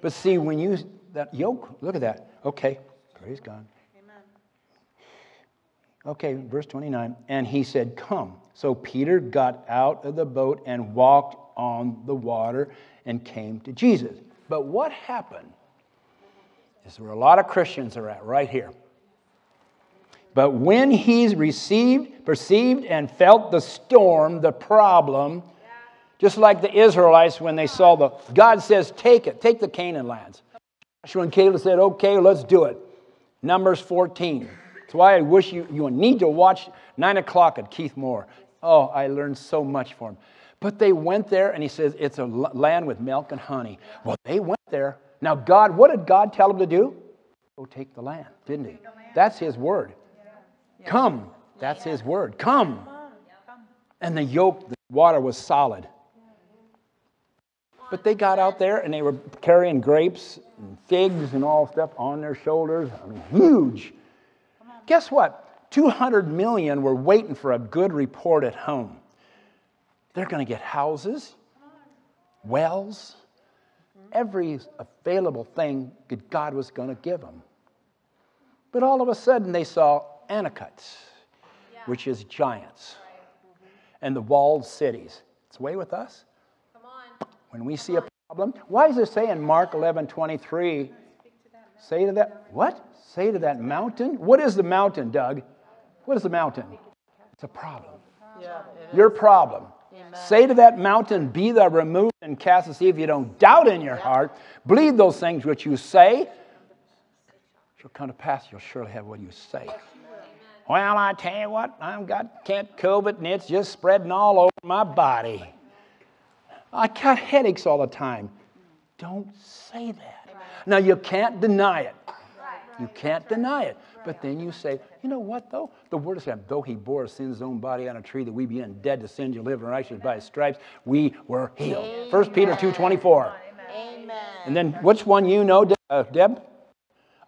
But see, when you, that yoke, look at that. Okay, praise God. Okay, verse 29. And he said, Come. So Peter got out of the boat and walked on the water and came to Jesus. But what happened is where a lot of Christians are at right here. But when he received, perceived, and felt the storm, the problem, just like the Israelites when they saw the, God says, take it, take the Canaan lands. Joshua and Caleb said, okay, let's do it. Numbers 14. That's why I wish you, you need to watch 9 o'clock at Keith Moore. Oh, I learned so much from him. But they went there, and he says, it's a land with milk and honey. Well, they went there. Now, God, what did God tell them to do? Go take the land, didn't he? That's his word. Come. That's his word. Come. And the yoke, the water was solid. But they got out there and they were carrying grapes and figs and all stuff on their shoulders. I mean, huge. Guess what? 200 million were waiting for a good report at home. They're going to get houses, wells, every available thing that God was going to give them. But all of a sudden, they saw Anakites, which is giants, mm-hmm. and the walled cities. It's way with us. When we see a problem, why does it say in Mark 11 23, say to that, what? Say to that mountain? What is the mountain, Doug? What is the mountain? It's a problem. Yeah, Your problem. Say to that mountain, Be thou removed and cast aside. If you don't doubt in your heart, believe those things which you say, shall come to pass. You'll surely have what you say. Well, I tell you what, I've got can't COVID and it's just spreading all over my body. I got headaches all the time. Don't say that. Now, you can't deny it. You can't deny it. But then you say, you know what, though? The word says, though he bore sin's own body on a tree, that we being dead to sin, you live in righteousness by his stripes, we were healed. 1 Peter 2.24. Amen. And then which one you know, uh, Deb?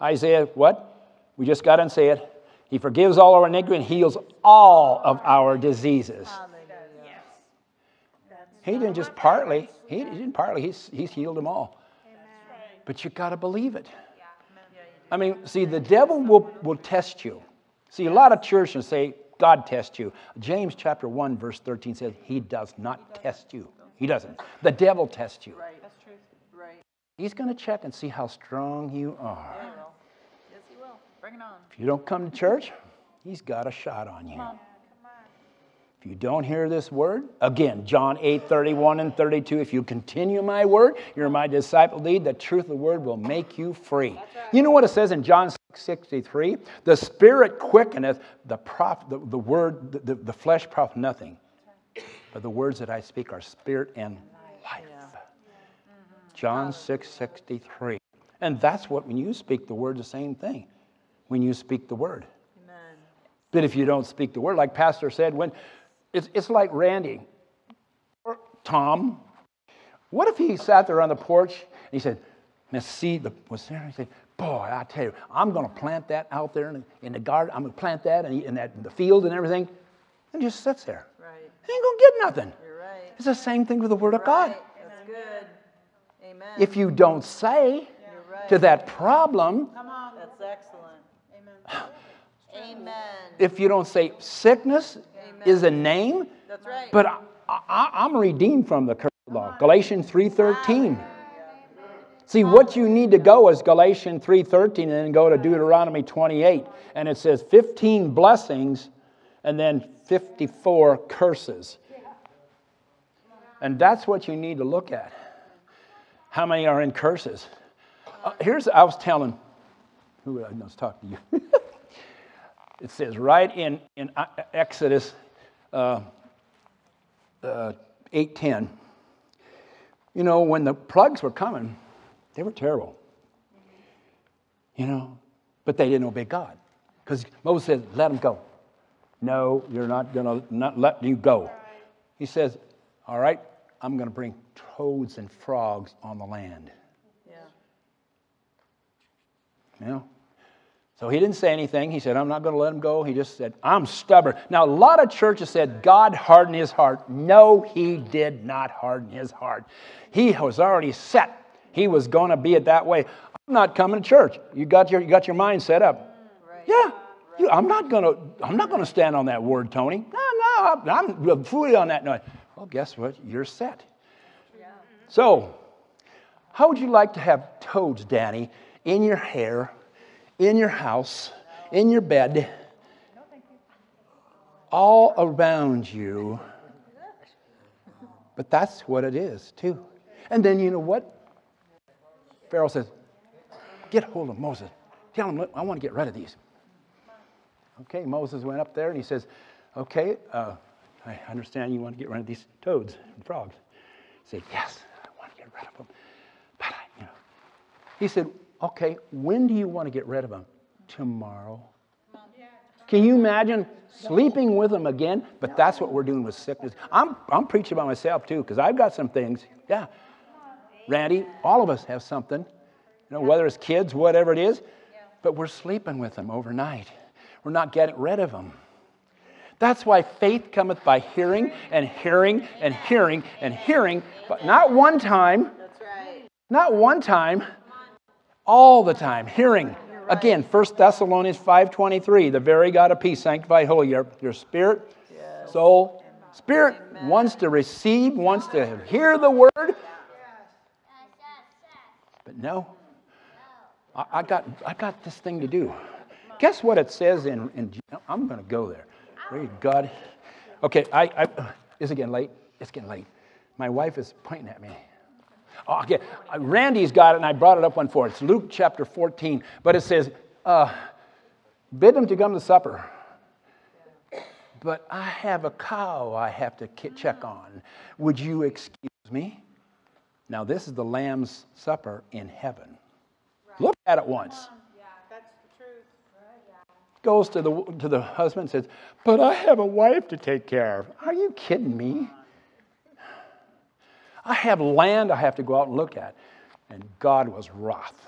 Isaiah, what? We just got to say it. He forgives all our iniquity and heals all of our diseases. He didn't just partly, he didn't partly, he's, he's healed them all. But you got to believe it. I mean, see, the devil will, will test you. See, a lot of churches say, God tests you. James chapter 1, verse 13 says, He does not test you. He doesn't. The devil tests you. Right. That's true. Right. He's going to check and see how strong you are. Yeah, he. Yes, he will. Bring it on. If you don't come to church, he's got a shot on you. If you don't hear this word, again, John 8, 31 and 32, if you continue my word, you're my disciple indeed. The truth of the word will make you free. You know what it says in John 6, 63? The spirit quickeneth, the, prof, the, the word, the, the flesh profit nothing. But the words that I speak are spirit and life. John 6, 63. And that's what, when you speak the word, the same thing. When you speak the word. Amen. But if you don't speak the word, like Pastor said, when it's, it's like Randy or Tom. What if he sat there on the porch and he said, Miss Seed was there? He said, Boy, I tell you, I'm going to plant that out there in the, in the garden. I'm going to plant that in, in, that in the field and everything. And just sits there. Right. He ain't going to get nothing. You're right. It's the same thing with the Word of God. Right. That's good. Amen. If you don't say You're right. to that problem, Come on. That's excellent. Amen. [sighs] Amen. if you don't say sickness is a name, That's right. but I, I, I'm redeemed from the curse of law. Galatians 3.13. See, what you need to go is Galatians 3.13 and then go to Deuteronomy 28. And it says 15 blessings and then 54 curses. And that's what you need to look at. How many are in curses? Uh, here's, I was telling, who I was talking to you. [laughs] it says right in, in uh, Exodus uh, uh, 8.10, you know, when the plagues were coming, they were terrible. You know, but they didn't obey God. Because Moses said, let them go. No, you're not going to not let you go. He says, all right, I'm going to bring toads and frogs on the land. Yeah. you know. So he didn't say anything. He said, I'm not going to let him go. He just said, I'm stubborn. Now, a lot of churches said God hardened his heart. No, he did not harden his heart. He was already set. He was going to be it that way. I'm not coming to church. You got your, you got your mind set up. Yeah. You, I'm not going to I'm not going to stand on that word, Tony. No, no, I'm, I'm fully on that note. Well, guess what? You're set. So, how would you like to have toads, Danny, in your hair in your house, in your bed, all around you. But that's what it is, too. And then you know what? Pharaoh says, Get hold of Moses. Tell him, I want to get rid of these. Okay, Moses went up there and he says, Okay, uh, I understand you want to get rid of these toads and frogs. He said, Yes, I want to get rid of them. But, I, you know. He said, Okay, when do you want to get rid of them? Tomorrow. Can you imagine sleeping with them again? But that's what we're doing with sickness. I'm, I'm preaching about myself too, because I've got some things. Yeah. Randy, all of us have something, you know, whether it's kids, whatever it is, but we're sleeping with them overnight. We're not getting rid of them. That's why faith cometh by hearing and hearing and hearing and hearing, but not one time. That's right. Not one time all the time. Hearing again 1 thessalonians 5.23 the very god of peace sanctify holy your, your spirit yes. soul spirit Amen. wants to receive wants to hear the word. But no. I, I, got i got this thing to do. Guess what it says in, in i'm going to go there. Praise god. Okay I, I is it getting late. It's getting late. My wife is pointing at me Oh, okay, uh, Randy's got it, and I brought it up one for it. It's Luke chapter 14, but it says, uh, "Bid them to come to supper." But I have a cow I have to check on. Would you excuse me? Now, this is the Lamb's Supper in heaven. Right. Look at it once. Yeah, that's the truth. Goes to the, to the husband and says, But I have a wife to take care of. Are you kidding me? I have land I have to go out and look at. And God was wroth.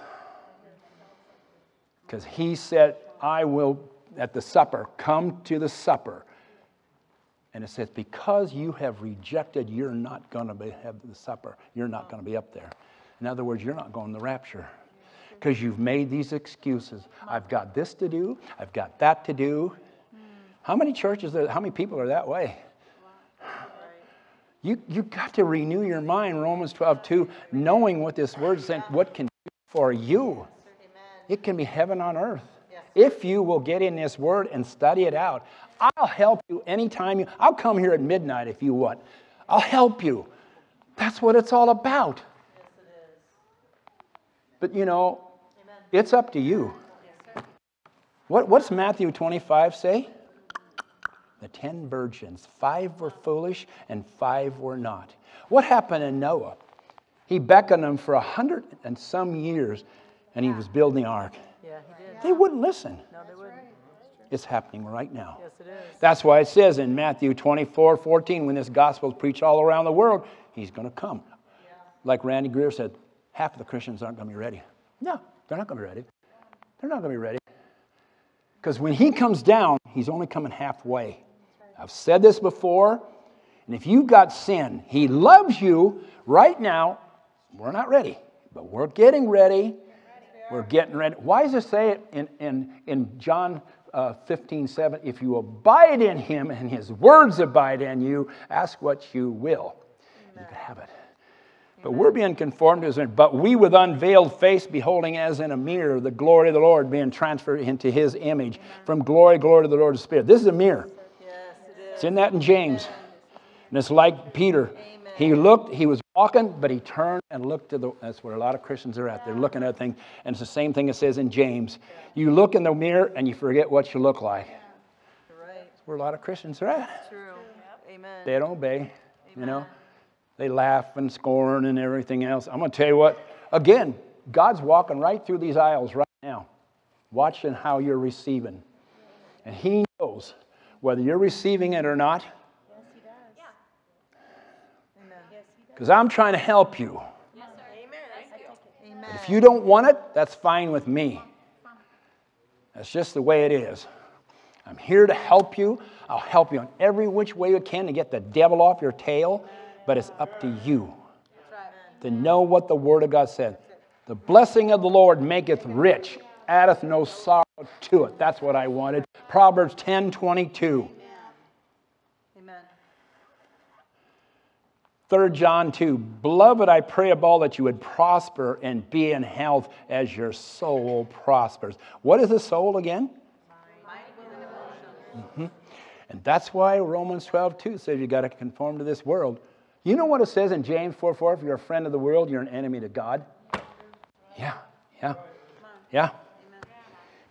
Because he said, I will, at the supper, come to the supper. And it says, because you have rejected, you're not going to have the supper. You're not going to be up there. In other words, you're not going to the rapture. Because you've made these excuses. I've got this to do, I've got that to do. How many churches, are, how many people are that way? You, you've got to renew your mind, Romans 12, 2, knowing what this word is saying, what can do for you. It can be heaven on earth. If you will get in this word and study it out, I'll help you anytime you, I'll come here at midnight if you want. I'll help you. That's what it's all about. Yes, it is. But you know, Amen. it's up to you. Yes, what, what's Matthew 25 say? The ten virgins. Five were foolish and five were not. What happened in Noah? He beckoned them for a hundred and some years and he was building the ark. Yeah, he did. They wouldn't listen. No, they wouldn't. It's happening right now. Yes, it is. That's why it says in Matthew 24 14, when this gospel is preached all around the world, he's going to come. Yeah. Like Randy Greer said, half of the Christians aren't going to be ready. No, they're not going to be ready. They're not going to be ready. Because when he comes down, he's only coming halfway. I've said this before. And if you've got sin, He loves you right now. We're not ready, but we're getting ready. We're getting ready. Why does it say it in, in, in John uh, 15, 7? If you abide in Him and His words abide in you, ask what you will. You can have it. But we're being conformed to image. But we with unveiled face, beholding as in a mirror the glory of the Lord, being transferred into his image. From glory, glory to the Lord of Spirit. This is a mirror. It's in that in James. And it's like Peter. He looked, he was walking, but he turned and looked to the. That's where a lot of Christians are at. They're looking at things. And it's the same thing it says in James. You look in the mirror and you forget what you look like. Right. That's where a lot of Christians are at. True. Amen. They don't obey. You know, they laugh and scorn and everything else. I'm going to tell you what, again, God's walking right through these aisles right now, watching how you're receiving. And He knows whether you're receiving it or not. Yes. Yeah. Because I'm trying to help you. Yes. Amen. But if you don't want it, that's fine with me. That's just the way it is. I'm here to help you. I'll help you in every which way you can to get the devil off your tail, but it's up to you to know what the Word of God said. The blessing of the Lord maketh rich, addeth no sorrow to it. That's what I wanted. Proverbs 10 22. Amen. 3 John 2. Beloved, I pray of all that you would prosper and be in health as your soul prospers. What is the soul again? Mm-hmm. And that's why Romans 12 2 says you got to conform to this world. You know what it says in James 4 4? If you're a friend of the world, you're an enemy to God. Yeah, yeah, yeah.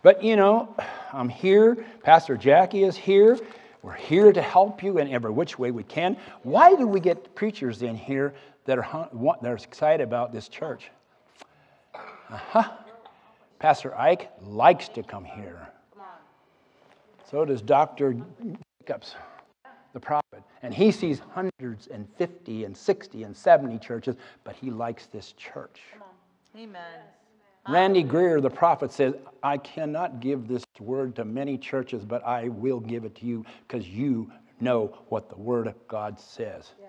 But you know, I'm here. Pastor Jackie is here. We're here to help you in every which way we can. Why do we get preachers in here that are, that are excited about this church? Uh-huh. Pastor Ike likes to come here. So does Dr. Jacobs, the prophet. And he sees hundreds and 50 and 60 and 70 churches, but he likes this church. Amen. Randy Greer, the prophet, says, I cannot give this word to many churches, but I will give it to you because you know what the word of God says. Yeah.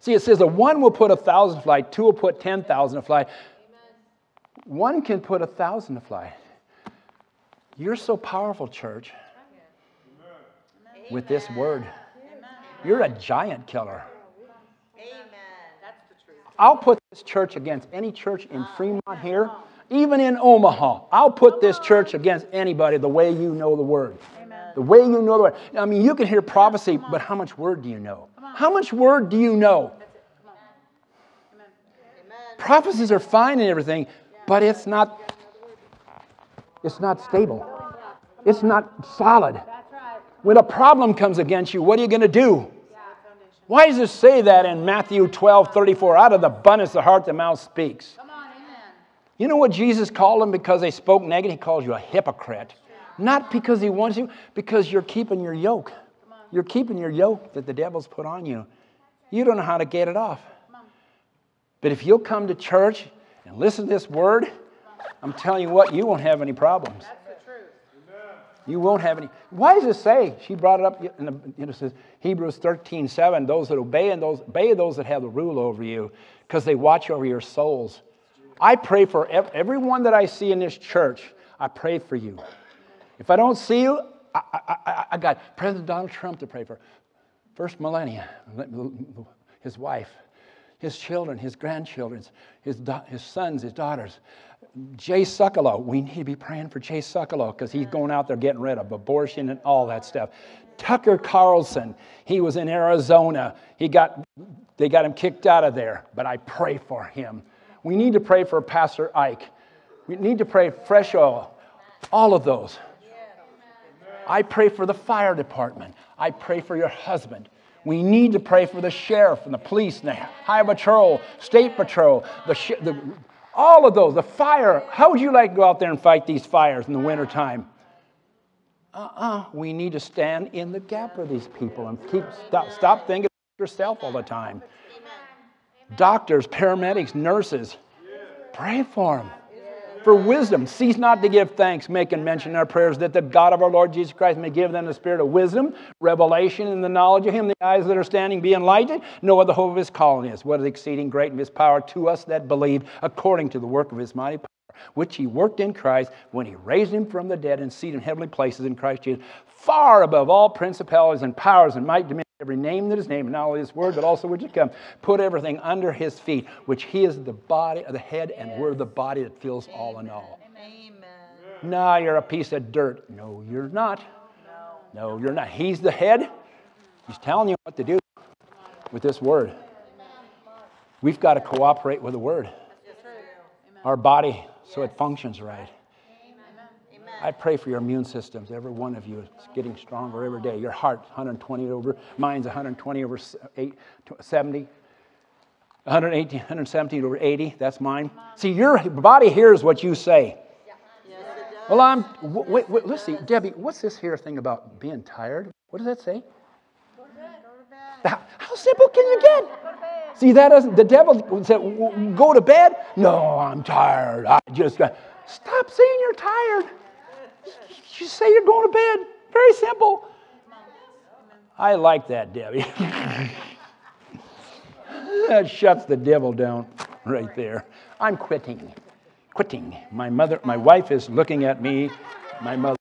See, it says that one will put a thousand to flight, two will put 10,000 to flight. One can put a thousand to flight. You're so powerful, church, Amen. with this word. Amen. You're a giant killer. Amen. That's the truth. I'll put this church against any church in ah, Fremont here even in Omaha. I'll put this church against anybody the way you know the word. Amen. The way you know the word. I mean, you can hear prophecy, but how much word do you know? How much word do you know? Prophecies are fine and everything, but it's not it's not stable. It's not solid. When a problem comes against you, what are you going to do? Why does it say that in Matthew 12, 34? Out of the abundance of the heart, the mouth speaks. You know what Jesus called them because they spoke negative? He calls you a hypocrite. Not because he wants you, because you're keeping your yoke. You're keeping your yoke that the devil's put on you. You don't know how to get it off. But if you'll come to church and listen to this word, I'm telling you what, you won't have any problems. You won't have any. Why does it say? She brought it up in the, you know, says Hebrews 13, 7, those that obey and those obey those that have the rule over you, because they watch over your souls. I pray for everyone that I see in this church. I pray for you. If I don't see you, I, I, I got President Donald Trump to pray for. First Melania, his wife, his children, his grandchildren, his, his sons, his daughters. Jay Sekulow, we need to be praying for Jay Sekulow because he's going out there getting rid of abortion and all that stuff. Tucker Carlson, he was in Arizona. He got, they got him kicked out of there, but I pray for him. We need to pray for Pastor Ike. We need to pray fresh oil. All of those. I pray for the fire department. I pray for your husband. We need to pray for the sheriff and the police and the high patrol, state patrol, the, the, all of those, the fire. How would you like to go out there and fight these fires in the wintertime? Uh-uh. We need to stand in the gap for these people and keep stop, stop thinking yourself all the time doctors, paramedics, nurses. Pray for them. For wisdom, cease not to give thanks, making mention in our prayers that the God of our Lord Jesus Christ may give them the spirit of wisdom, revelation, and the knowledge of Him. The eyes that are standing be enlightened, know what the hope of His calling is, what is exceeding great in His power to us that believe, according to the work of His mighty power, which He worked in Christ when He raised Him from the dead and seated in heavenly places in Christ Jesus, far above all principalities and powers and might, dominion every name that is named, not only his word, but also which is come. Put everything under his feet, which he is the body of the head, and we're the body that fills all in all. Amen. Nah, you're a piece of dirt. No, you're not. No, you're not. He's the head. He's telling you what to do with this word. We've got to cooperate with the word. Our body so it functions right. I pray for your immune systems. Every one of you is getting stronger every day. Your heart, 120 over, mine's 120 over 8, 70. 118, 117 over 80, that's mine. See, your body hears what you say. Well, I'm, wait, wait, let's see, Debbie, what's this here thing about being tired? What does that say? Bed. How simple can you get? See, that doesn't, the devil said, go to bed? No, I'm tired. I just got, stop saying you're tired. Just say you're going to bed. Very simple. I like that, Debbie. [laughs] that shuts the devil down right there. I'm quitting. Quitting. My mother, my wife is looking at me. My mother.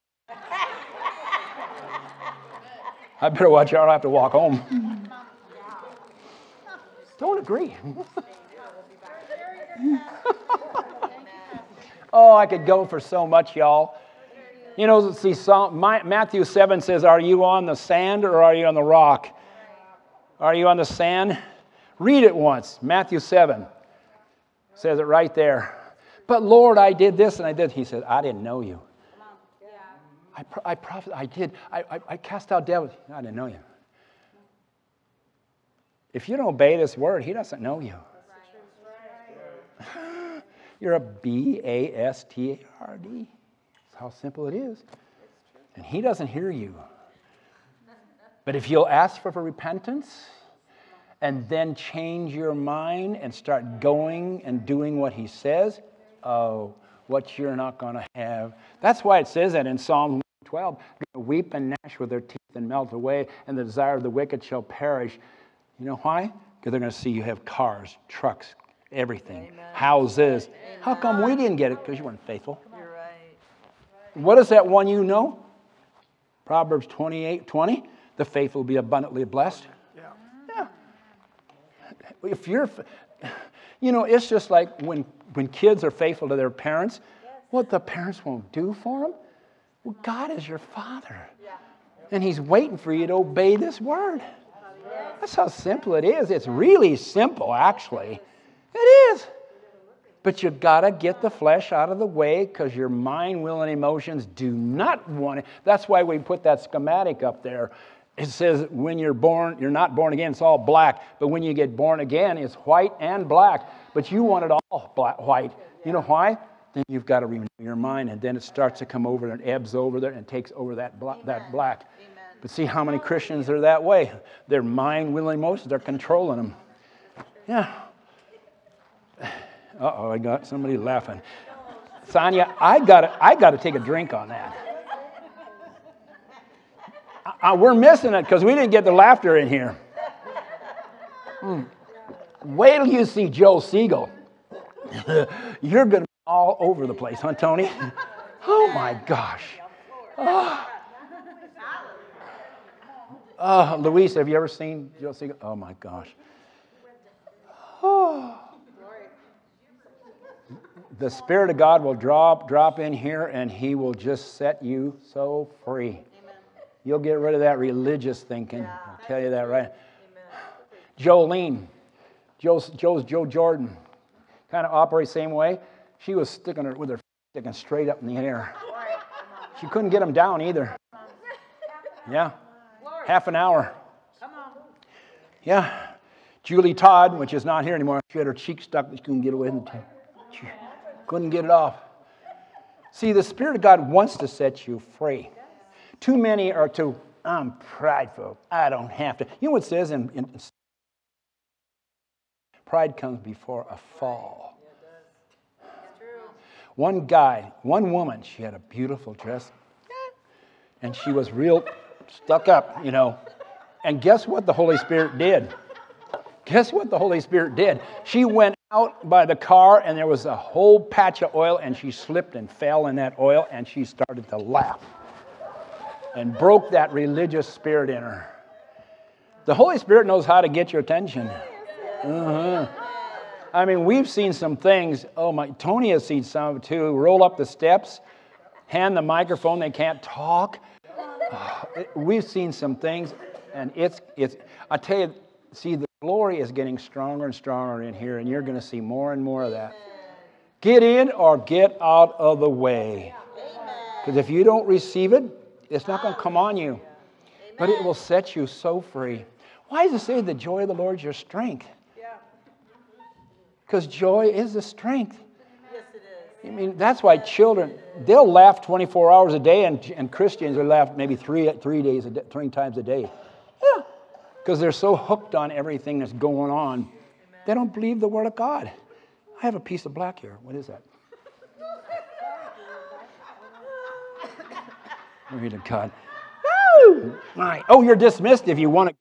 I better watch out. I have to walk home. Don't agree. [laughs] oh, I could go for so much, y'all. You know, see, Psalm, Matthew 7 says, Are you on the sand or are you on the rock? Are you on the sand? Read it once. Matthew 7 says it right there. But Lord, I did this and I did. He said, I didn't know you. I, I prophet, I did. I, I, I cast out devils. I didn't know you. If you don't obey this word, he doesn't know you. [laughs] You're a B A S T A R D. How simple it is. And he doesn't hear you. But if you'll ask for, for repentance and then change your mind and start going and doing what he says, oh, what you're not going to have. That's why it says that in Psalm 12 weep and gnash with their teeth and melt away, and the desire of the wicked shall perish. You know why? Because they're going to see you have cars, trucks, everything, Amen. houses. Amen. How come we didn't get it? Because you weren't faithful. What is that one you know? Proverbs 28 20. The faithful will be abundantly blessed. Yeah. Yeah. If you're, you know, it's just like when, when kids are faithful to their parents, what the parents won't do for them. Well, God is your father. Yeah. And He's waiting for you to obey this word. That's how simple it is. It's really simple, actually. It is. But you got to get the flesh out of the way because your mind, will, and emotions do not want it. That's why we put that schematic up there. It says when you're born, you're not born again, it's all black. But when you get born again, it's white and black. But you want it all black, white. You know why? Then you've got to renew your mind, and then it starts to come over and ebbs over there and takes over that, bla- that black. But see how many Christians are that way. Their mind, will, and emotions, they're controlling them. Yeah. Oh, I got somebody laughing. Sonia, I got I got to take a drink on that. I, I, we're missing it because we didn't get the laughter in here. Hmm. Wait till you see Joe Siegel. [laughs] You're going to be all over the place, huh, Tony? [laughs] Oh my gosh. Oh. Oh, Luis, have you ever seen Joe Siegel? Oh my gosh. Oh. The Spirit of God will drop, drop in here and He will just set you so free. You'll get rid of that religious thinking. I'll tell you that right. Jolene, Joe's, Joe's Joe Jordan, kind of operates same way. She was sticking her with her sticking straight up in the air. She couldn't get them down either. Yeah half an hour. Yeah. Julie Todd, which is not here anymore, she had her cheek stuck, she couldn't get away with the She couldn't get it off. See, the Spirit of God wants to set you free. Too many are too, I'm prideful. I don't have to. You know what it says in, in pride comes before a fall. One guy, one woman, she had a beautiful dress, and she was real stuck up, you know. And guess what the Holy Spirit did? Guess what the Holy Spirit did? She went out by the car and there was a whole patch of oil and she slipped and fell in that oil and she started to laugh and broke that religious spirit in her. The Holy Spirit knows how to get your attention. Uh-huh. I mean, we've seen some things. Oh my, Tony has seen some too. Roll up the steps, hand the microphone, they can't talk. we've seen some things, and it's, it's, I tell you, see, the glory is getting stronger and stronger in here, and you're going to see more and more of that. Get in or get out of the way. Because if you don't receive it, it's not going to come on you, but it will set you so free. Why does it say the joy of the Lord is your strength? Because joy is the strength. I mean, that's why children, they'll laugh 24 hours a day, and, and Christians will laugh maybe three, three, days a day, three times a day. Yeah, because they're so hooked on everything that's going on. They don't believe the Word of God. I have a piece of black here. What is that? [laughs] Glory to God. Woo! My. Oh, you're dismissed if you want to.